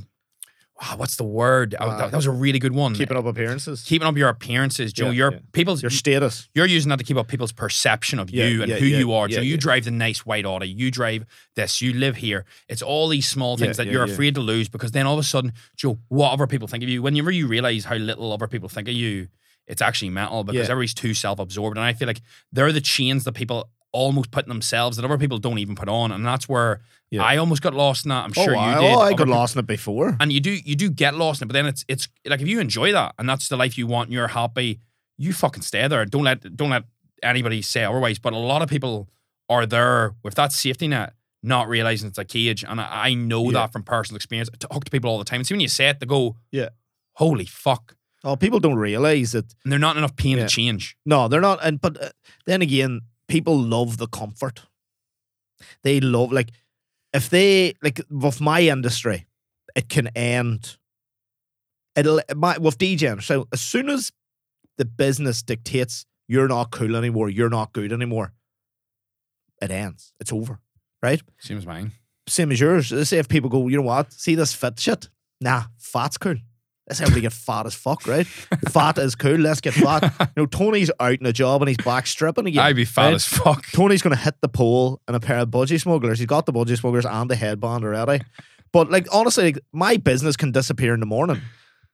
ah, what's the word? Oh, Uh, that, that was a really good one. Keeping up appearances. Keeping up your appearances, Joe. Yeah, your yeah. people's Your status. you're using that to keep up people's perception of Yeah, you and who you are. so you drive the nice white Audi, you drive this, you live here. It's all these small things that you're afraid to lose because then all of a sudden, Joe, what other people think of you? Whenever you realize how little other people think of you, it's actually mental because everybody's too self-absorbed. And I feel like they're the chains that people almost put in themselves that other people don't even put on. And that's where Yeah. I almost got lost in that. I'm Oh, sure I, you did. oh, I Other got peop- lost in it before. and you do you do get lost in it, but then it's it's like if you enjoy that and that's the life you want and you're happy, you fucking stay there. Don't let don't let anybody say otherwise. But a lot of people are there with that safety net, not realizing it's a cage. And I, I know Yeah. that from personal experience. I talk to people all the time. And see when you say it, they go, Yeah. holy fuck. Oh, people don't realize that. And they're not enough pain Yeah. to change. No, they're not. And but uh, then again, people love the comfort. They love like if they like with my industry, it can end. It'll my with DJing. So as soon as the business dictates you're not cool anymore, you're not good anymore, it ends. It's over. Right? Same as mine. Same as yours. Let's say if people go, you know what? See this fit shit? Nah, fat's cool. Let's everybody get fat as fuck, right? fat is cool. Let's get fat. You know, Tony's out in a job and he's back stripping again. I'd be fat right? as fuck. Tony's going to hit the pole and a pair of budgie smugglers. He's got the budgie smugglers and the headband already. But like honestly, like, my business can disappear in the morning,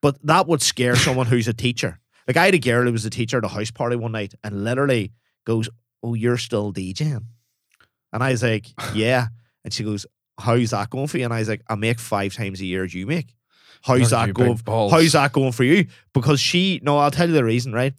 but that would scare someone who's a teacher. Like I had a girl who was a teacher at a house party one night and literally goes, "Oh, you're still DJing," and I was like, "Yeah," and she goes, "How's that going for you?" And I was like, "I make five times a year as you make. How's that going? How's that going for you?" Because she, no, I'll tell you the reason, right?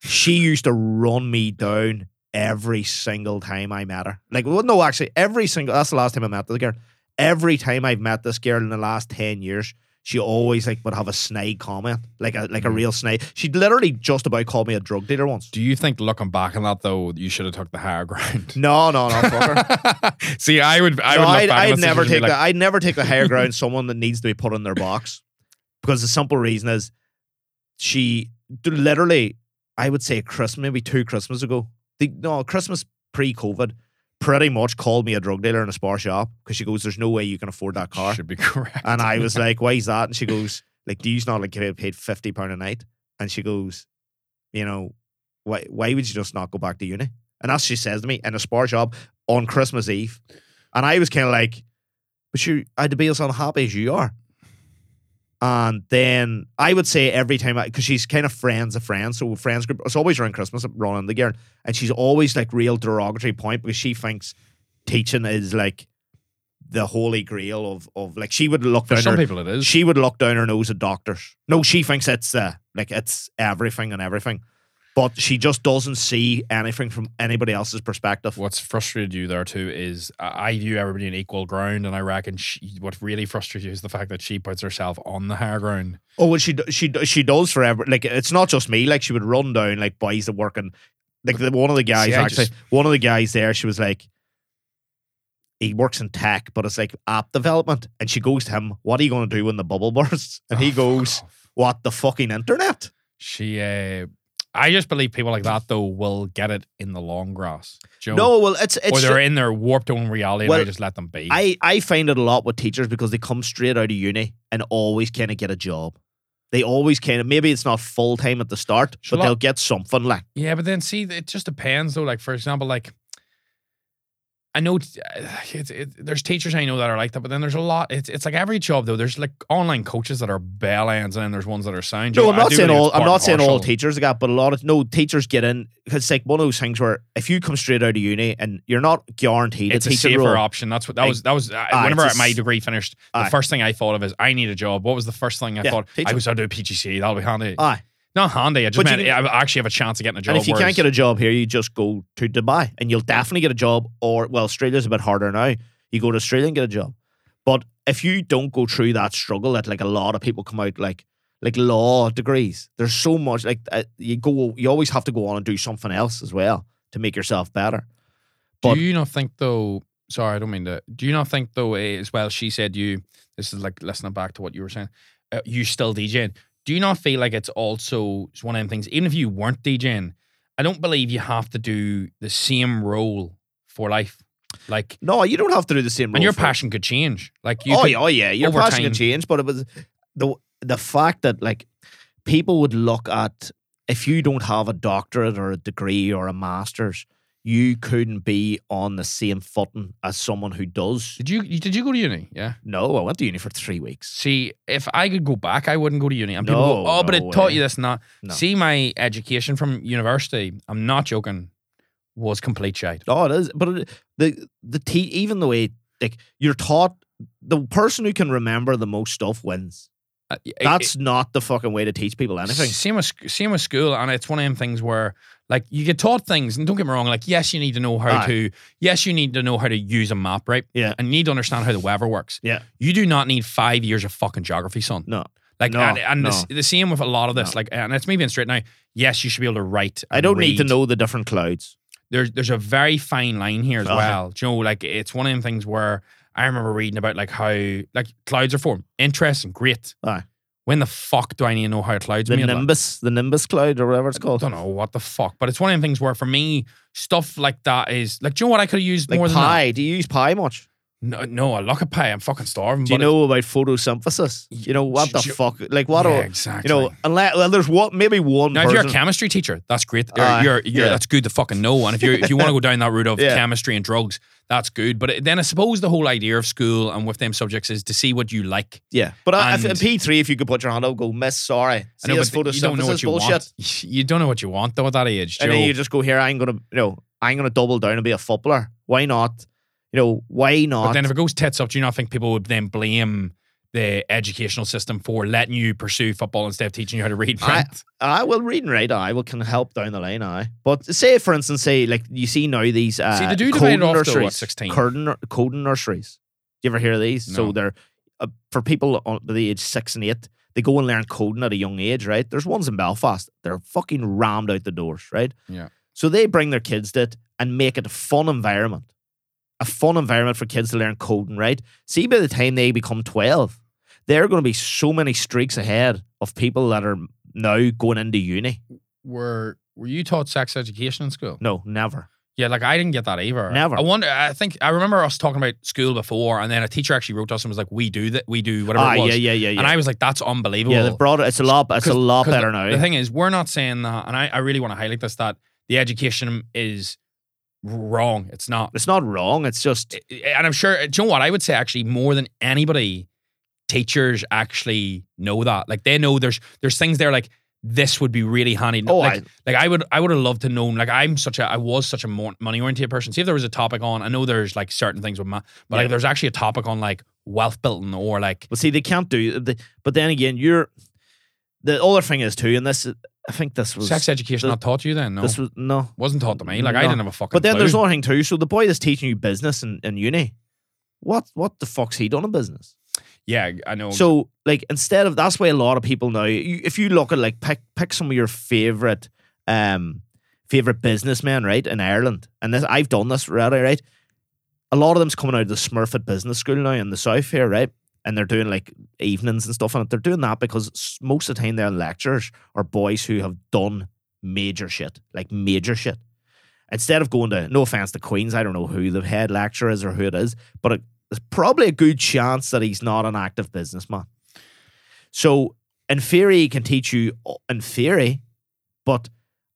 She used to run me down every single time I met her. Like, well, no, actually, every single. That's the last time I met the girl. every time I've met this girl in the last ten years, she always like would have a snide comment, like a like a Mm. real snide. She'd literally just about called me a drug dealer once. Do you think looking back on that though, you should have took the higher ground? No, no, no. See, I would. I no, would. I'd, I'd never take be the I'd never take the higher ground someone that needs to be put in their box because the simple reason is she literally I would say Christmas maybe two Christmas ago the, no Christmas pre COVID pretty much called me a drug dealer in a spar shop because she goes there's no way you can afford that car. Should be correct. and I was like why is that? And she goes like do you not like get paid fifty pound a night? And she goes you know why why would you just not go back to uni? And that's what she says to me in a spar shop on Christmas Eve. And I was kind of like, but you, I had to be as unhappy as you are. And then I would say every time, because she's kind of friends of friends, so friends group, it's always around Christmas running the girl, and she's always like real derogatory point because she thinks teaching is like the holy grail of of like she would look For down some her, people, it is. she would look down her nose at doctors. No, she thinks it's uh, like it's everything and everything, but she just doesn't see anything from anybody else's perspective. What's frustrated you there too is I view everybody in equal ground, and I reckon she, what really frustrates you is the fact that she puts herself on the higher ground. Oh, well, she she she does forever. Like it's not just me. Like she would run down like boys that work in like the, one of the guys See, actually just- one of the guys there. She was like, he works in tech, but it's like app development, and she goes to him, "What are you going to do when the bubble bursts?" And he Oh, fuck goes, "What the fucking internet?" She, uh, I just believe people like that though will get it in the long grass. Do you know? No, well, it's it's or they're in their warped own reality, Well, and I just let them be. I I find it a lot with teachers because they come straight out of uni and always kind of get a job. They always kind of maybe it's not full time at the start, but they'll get something like. Yeah, but then see, it just depends though. Like for example, like I know it's, it, there's teachers I know that are like that, but then there's a lot. It's it's like every job though. There's like online coaches that are bell ends, and then there's ones that are sound. No, I'm not saying all. I'm not saying all teachers got, but a lot of no teachers get in. It's like one of those things where if you come straight out of uni and you're not guaranteed It's a a safer role, option. That's what that was. That was uh, Aye, whenever a my degree finished. The first thing I thought of is I need a job. What was the first thing I Yeah, thought? I teacher. was going to do a PGC. That'll be handy. aye. Not handy. I just But you meant can- I actually have a chance of getting a job. And if you can't get a job here, you just go to Dubai, and you'll definitely get a job. Or well, Australia's a bit harder now. You go to Australia and get a job. But if you don't go through that struggle, that like a lot of people come out like like law degrees, there's so much like uh, you go. You always have to go on and do something else as well to make yourself better. But- do you not think though? Sorry, I don't mean to. Do you not think though? eh, As well, she said you. This is like listening back to what you were saying. Uh, you still DJing. Do you not feel like it's also it's one of them things? Even if you weren't DJing, I don't believe you have to do the same role for life. Like, No, you don't have to do the same. and your passion could change. Like, you oh, could, yeah, oh yeah, your passion time- can change, but it was the the fact that like people would look at if you don't have a doctorate or a degree or a master's, you couldn't be on the same footing as someone who does. Did you, did you go to uni? Yeah. No, I went to uni for three weeks. See, if I could go back, I wouldn't go to uni. And people No, go, oh, but no it taught you this and that. No. See, my education from university, I'm not joking, was complete shite. Oh, it is, but it, the the te- even the way like you're taught, the person who can remember the most stuff wins. Uh, it- That's not the fucking way to teach people anything. Same with same with school, and it's one of them things where like you get taught things, and don't get me wrong, like yes, you need to know how Aye. to yes, you need to know how to use a map, right? Yeah. and you need to understand how the weather works. Yeah. you do not need five years of fucking geography, son. No, Like, No, and, and the, no. s- the same with a lot of this, like, and it's me being straight now. Yes, you should be able to write. I and don't need to read. know the different clouds. there's there's a very fine line here as Aye. well. Do you know, like it's one of them things where I remember reading about like how like clouds are formed. Interesting, great. Aye. When the fuck do I need to know how clouds The made? like? nimbus, the nimbus cloud or whatever it's called. I don't know what the fuck, but it's one of the things where for me stuff like that is like. Do you know what I could have used Like more than pi. Do you use pi much? No, no, I look at pie. I'm fucking starving. Do you know about photosynthesis? You know what the J- fuck? Like what? Yeah, are- exactly. You know, unless well, there's what maybe one Now, if you're a chemistry teacher, that's great. You're, Aye, you're, you're, yeah. That's good to fucking know. And if you if you want to go down that route of Yeah. chemistry and drugs, that's good. But it- then I suppose the whole idea of school and with them subjects is to see what you like. yeah, but uh, if, in P three, if you could put your hand up, go, Miss, sorry, I know, but you don't know what you bullshit, want. You don't know what you want though at that age. and then you just go here. I'm gonna, you know, I'm gonna double down and be a footballer. Why not? You know, why not? But then if it goes tits up, do you not think people would then blame the educational system for letting you pursue football instead of teaching you how to read? I-? I will read and write. I will can help down the line. I. But say, for instance, say like you see now these uh, See, they do coding off though at nurseries, 16. coding, coding nurseries. you ever hear of these? So they're uh, for people on the age six and eight. They go and learn coding at a young age, right? There's ones in Belfast. They're fucking rammed out the doors, right? Yeah. So they bring their kids to it and make it a fun environment, a fun environment for kids to learn coding, right? See, by the time they become 12, there are going to be so many streaks ahead of people that are now going into uni. Were Were you taught sex education in school? No, never. Yeah, like I didn't get that either. Never. I wonder. I think I remember us talking about school before, and then a teacher actually wrote to us and was like, "We do that. We do whatever Ah, it was." yeah, yeah, yeah, yeah. And I was like, "That's unbelievable." yeah, they've brought it. It's a lot. It's a lot better the, now. The thing is, we're not saying that, and I, I really want to highlight this that the education is wrong. It's not. it's not wrong. It's just And I'm sure. Do you know what? I would say actually more than anybody, teachers actually know that. Like they know there's there's things there like this would be really handy. Oh, like, I- like I would I would have loved to know. Like I'm such a I was such a money oriented person. See if there was a topic on. I know there's like certain things with math, but Yeah. like there's actually a topic on like wealth building or like Well, see, they can't do. The, but then again, you're the other thing is too, and this is- I think this was sex education. not taught to you then? No, This was no. wasn't taught to me. Like I didn't have a fucking. But then clue. there's another thing too. So the boy that's teaching you business in, in uni, what what the fuck's he done in business? Yeah, I know. So like instead of that's why a lot of people now, you, if you look at like pick pick some of your favorite um favorite businessmen right in Ireland, and this I've done this already right. A lot of them's coming out of the Smurfit Business School now in the south here, right? And they're doing like evenings and stuff, and they're doing that because most of the time their lecturers are boys who have done major shit, like major shit. Instead of going to, no offense to Queens, I don't know who the head lecturer is or who it is, but it, there's probably a good chance that he's not an active businessman. So, in theory, he can teach you in theory, but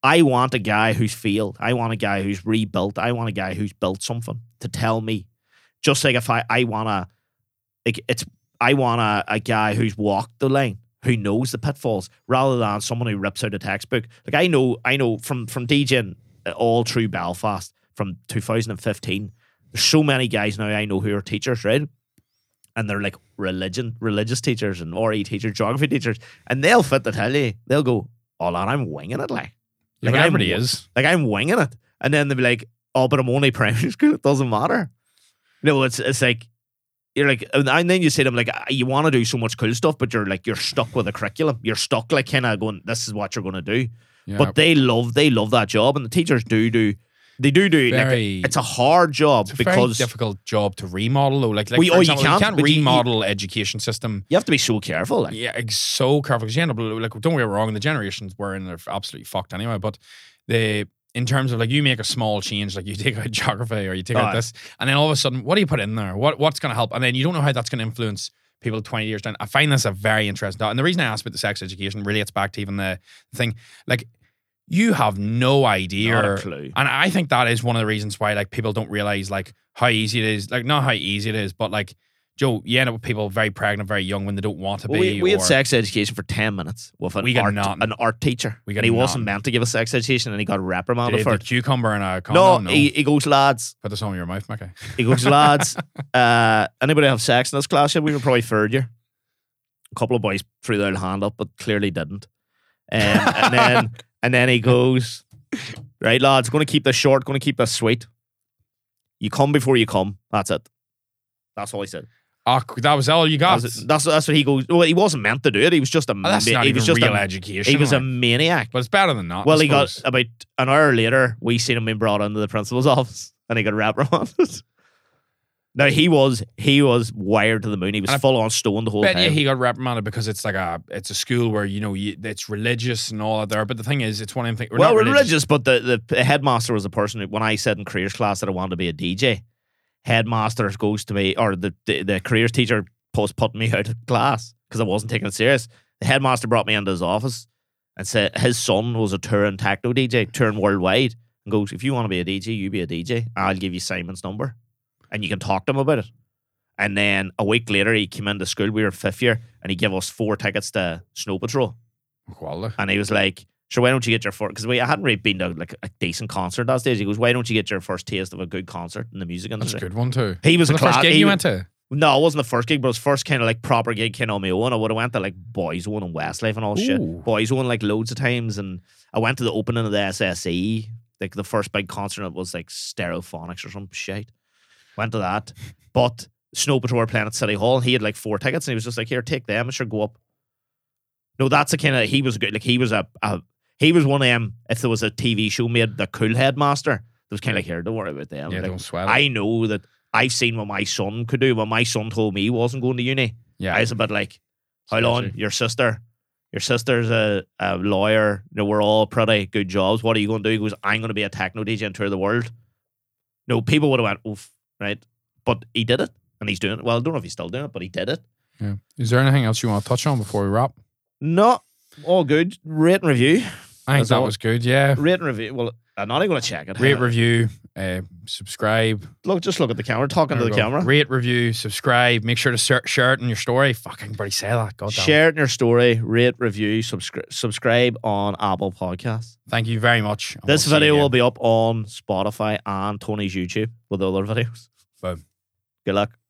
I want a guy who's failed. I want a guy who's rebuilt. I want a guy who's built something to tell me. Just like if I, I want to, like, it's, I want a, a guy who's walked the lane, who knows the pitfalls, rather than someone who rips out a textbook. Like, I know, I know from, from DJing uh, all through Belfast from 2015, there's so many guys now I know who are teachers, right? and they're like religion, religious teachers and RE teachers, geography teachers, and they'll fit the tell you, they'll go, "Oh, lad, I'm winging it, like, yeah, but I'm- is. like I'm winging it," and then they'll be like, "Oh, but I'm only primary school. It doesn't matter." No, it's it's like you're like, and then you say to them like, "Ah, you want to do so much cool stuff, but you're like, you're stuck with a curriculum. You're stuck like kind of going, this is what you're going to do. Yeah. But they love, they love that job, and the teachers do do, they do do. Very- like, it's a hard job It's a because difficult job to remodel though. Like, like for oh, you example, you can't, can't, you- you- remodel education system. you have to be so careful. Like, Yeah, so careful because you end up like don't get me wrong, the generations we're in are absolutely fucked anyway. But the in terms of like you make a small change, like you take out geography or you take Oh, out this, and then all of a sudden, what do you put in there? What what's going to help? And then you don't know how that's going to influence people 20 years down. I find this a very interesting thought. And the reason I asked about the sex education relates back to even the thing, like you have no idea. Clue. And I think that is one of the reasons why like people don't realize like how easy it is. Like not how easy it is, but like Joe, you end up with people very pregnant, very young when they don't want to be. we, we had sex education for 10 minutes with an, We got art, nothing. an art teacher. We got and he wasn't meant to give us sex education and he got reprimanded Did for it. cucumber and a No, condom? No, He, he goes, lads. put this on your mouth, Mickey. He goes, lads. Uh, anybody have sex in this class yet? We were probably third year. A couple of boys threw their hand up, but clearly didn't. Um, and then and then he goes, right, lads, going to keep this short, going to keep this sweet. You come before you come. That's it. That's all he said. Oh, that was all you got. That's, that's that's what he goes. Well, he wasn't meant to do it. He was just a. Oh, that's ma- not he even was just real a, education. He was a maniac. but it's better than not. Well, I he got about an hour later. We seen him being brought into the principal's office, and he got reprimanded. now he was he was wired to the moon. He was And I full on stone the whole Bet time. you he got reprimanded because it's like a it's a school where you know you, it's religious and all that there. But the thing is, it's one of them things. well, we're religious, but the, the headmaster was a person who, when I said in careers class that I wanted to be a DJ, headmaster goes to me, or the, the, the careers teacher post putting me out of class because I wasn't taking it serious. The headmaster brought me into his office and said his son was a touring techno DJ, touring worldwide, and goes, If you want to be a DJ, you be a DJ. I'll give you Simon's number and you can talk to him about it. And then a week later, he came into school. We were fifth year, and he gave us four tickets to Snow Patrol. Quality. And he was like, "Sure, why don't you get your first? Because we I hadn't really been to like a decent concert that stage. He goes, "Why don't you get your first taste of a good concert in the music That's a good one too. He was the a first class. gig he you went to. No, it wasn't the first gig, but it was first kind of like proper gig kind of on my own. I would have went to like Boyzone and Westlife and all shit. Boyzone like loads of times, and I went to the opening of the SSE, like the first big concert. It was like Stereophonics or some shit. Went to that, but Snow Patrol were playing at City Hall, and he had like four tickets, and he was just like, "Here, take them, and sure go up." No, that's a kind of he was good. Like he was a, a he was one of them. If there was a TV show made, the Cool Headmaster, there was kind of like, "Here, don't worry about them." Yeah, Like, don't sweat. I know that I've seen what my son could do. When my son told me he wasn't going to uni. yeah, I was a bit like, how long? Your sister." Your sister's a, a lawyer. You know, we're all pretty good jobs. What are you going to do? He goes, I'm going to be a techno DJ and tour the world. No, people would have went, oof, right? But he did it, and he's doing it. Well, I don't know if he's still doing it, but he did it. yeah. Is there anything else you want to touch on before we wrap? No, all good. Rate and review. I think that all. was good. Yeah, Rate and review. Well, I'm not even going to check it. rate, review, uh, subscribe. Look, just look at the camera. Talking to the camera. Rate, review, subscribe. Make sure to share, share it in your story. Fucking buddy, say that. God damn. Share it in your story. Rate, review, subscribe, subscribe on Apple Podcasts. Thank you very much. This we'll video will be up on Spotify and Tony's YouTube with other videos. Boom. Good luck.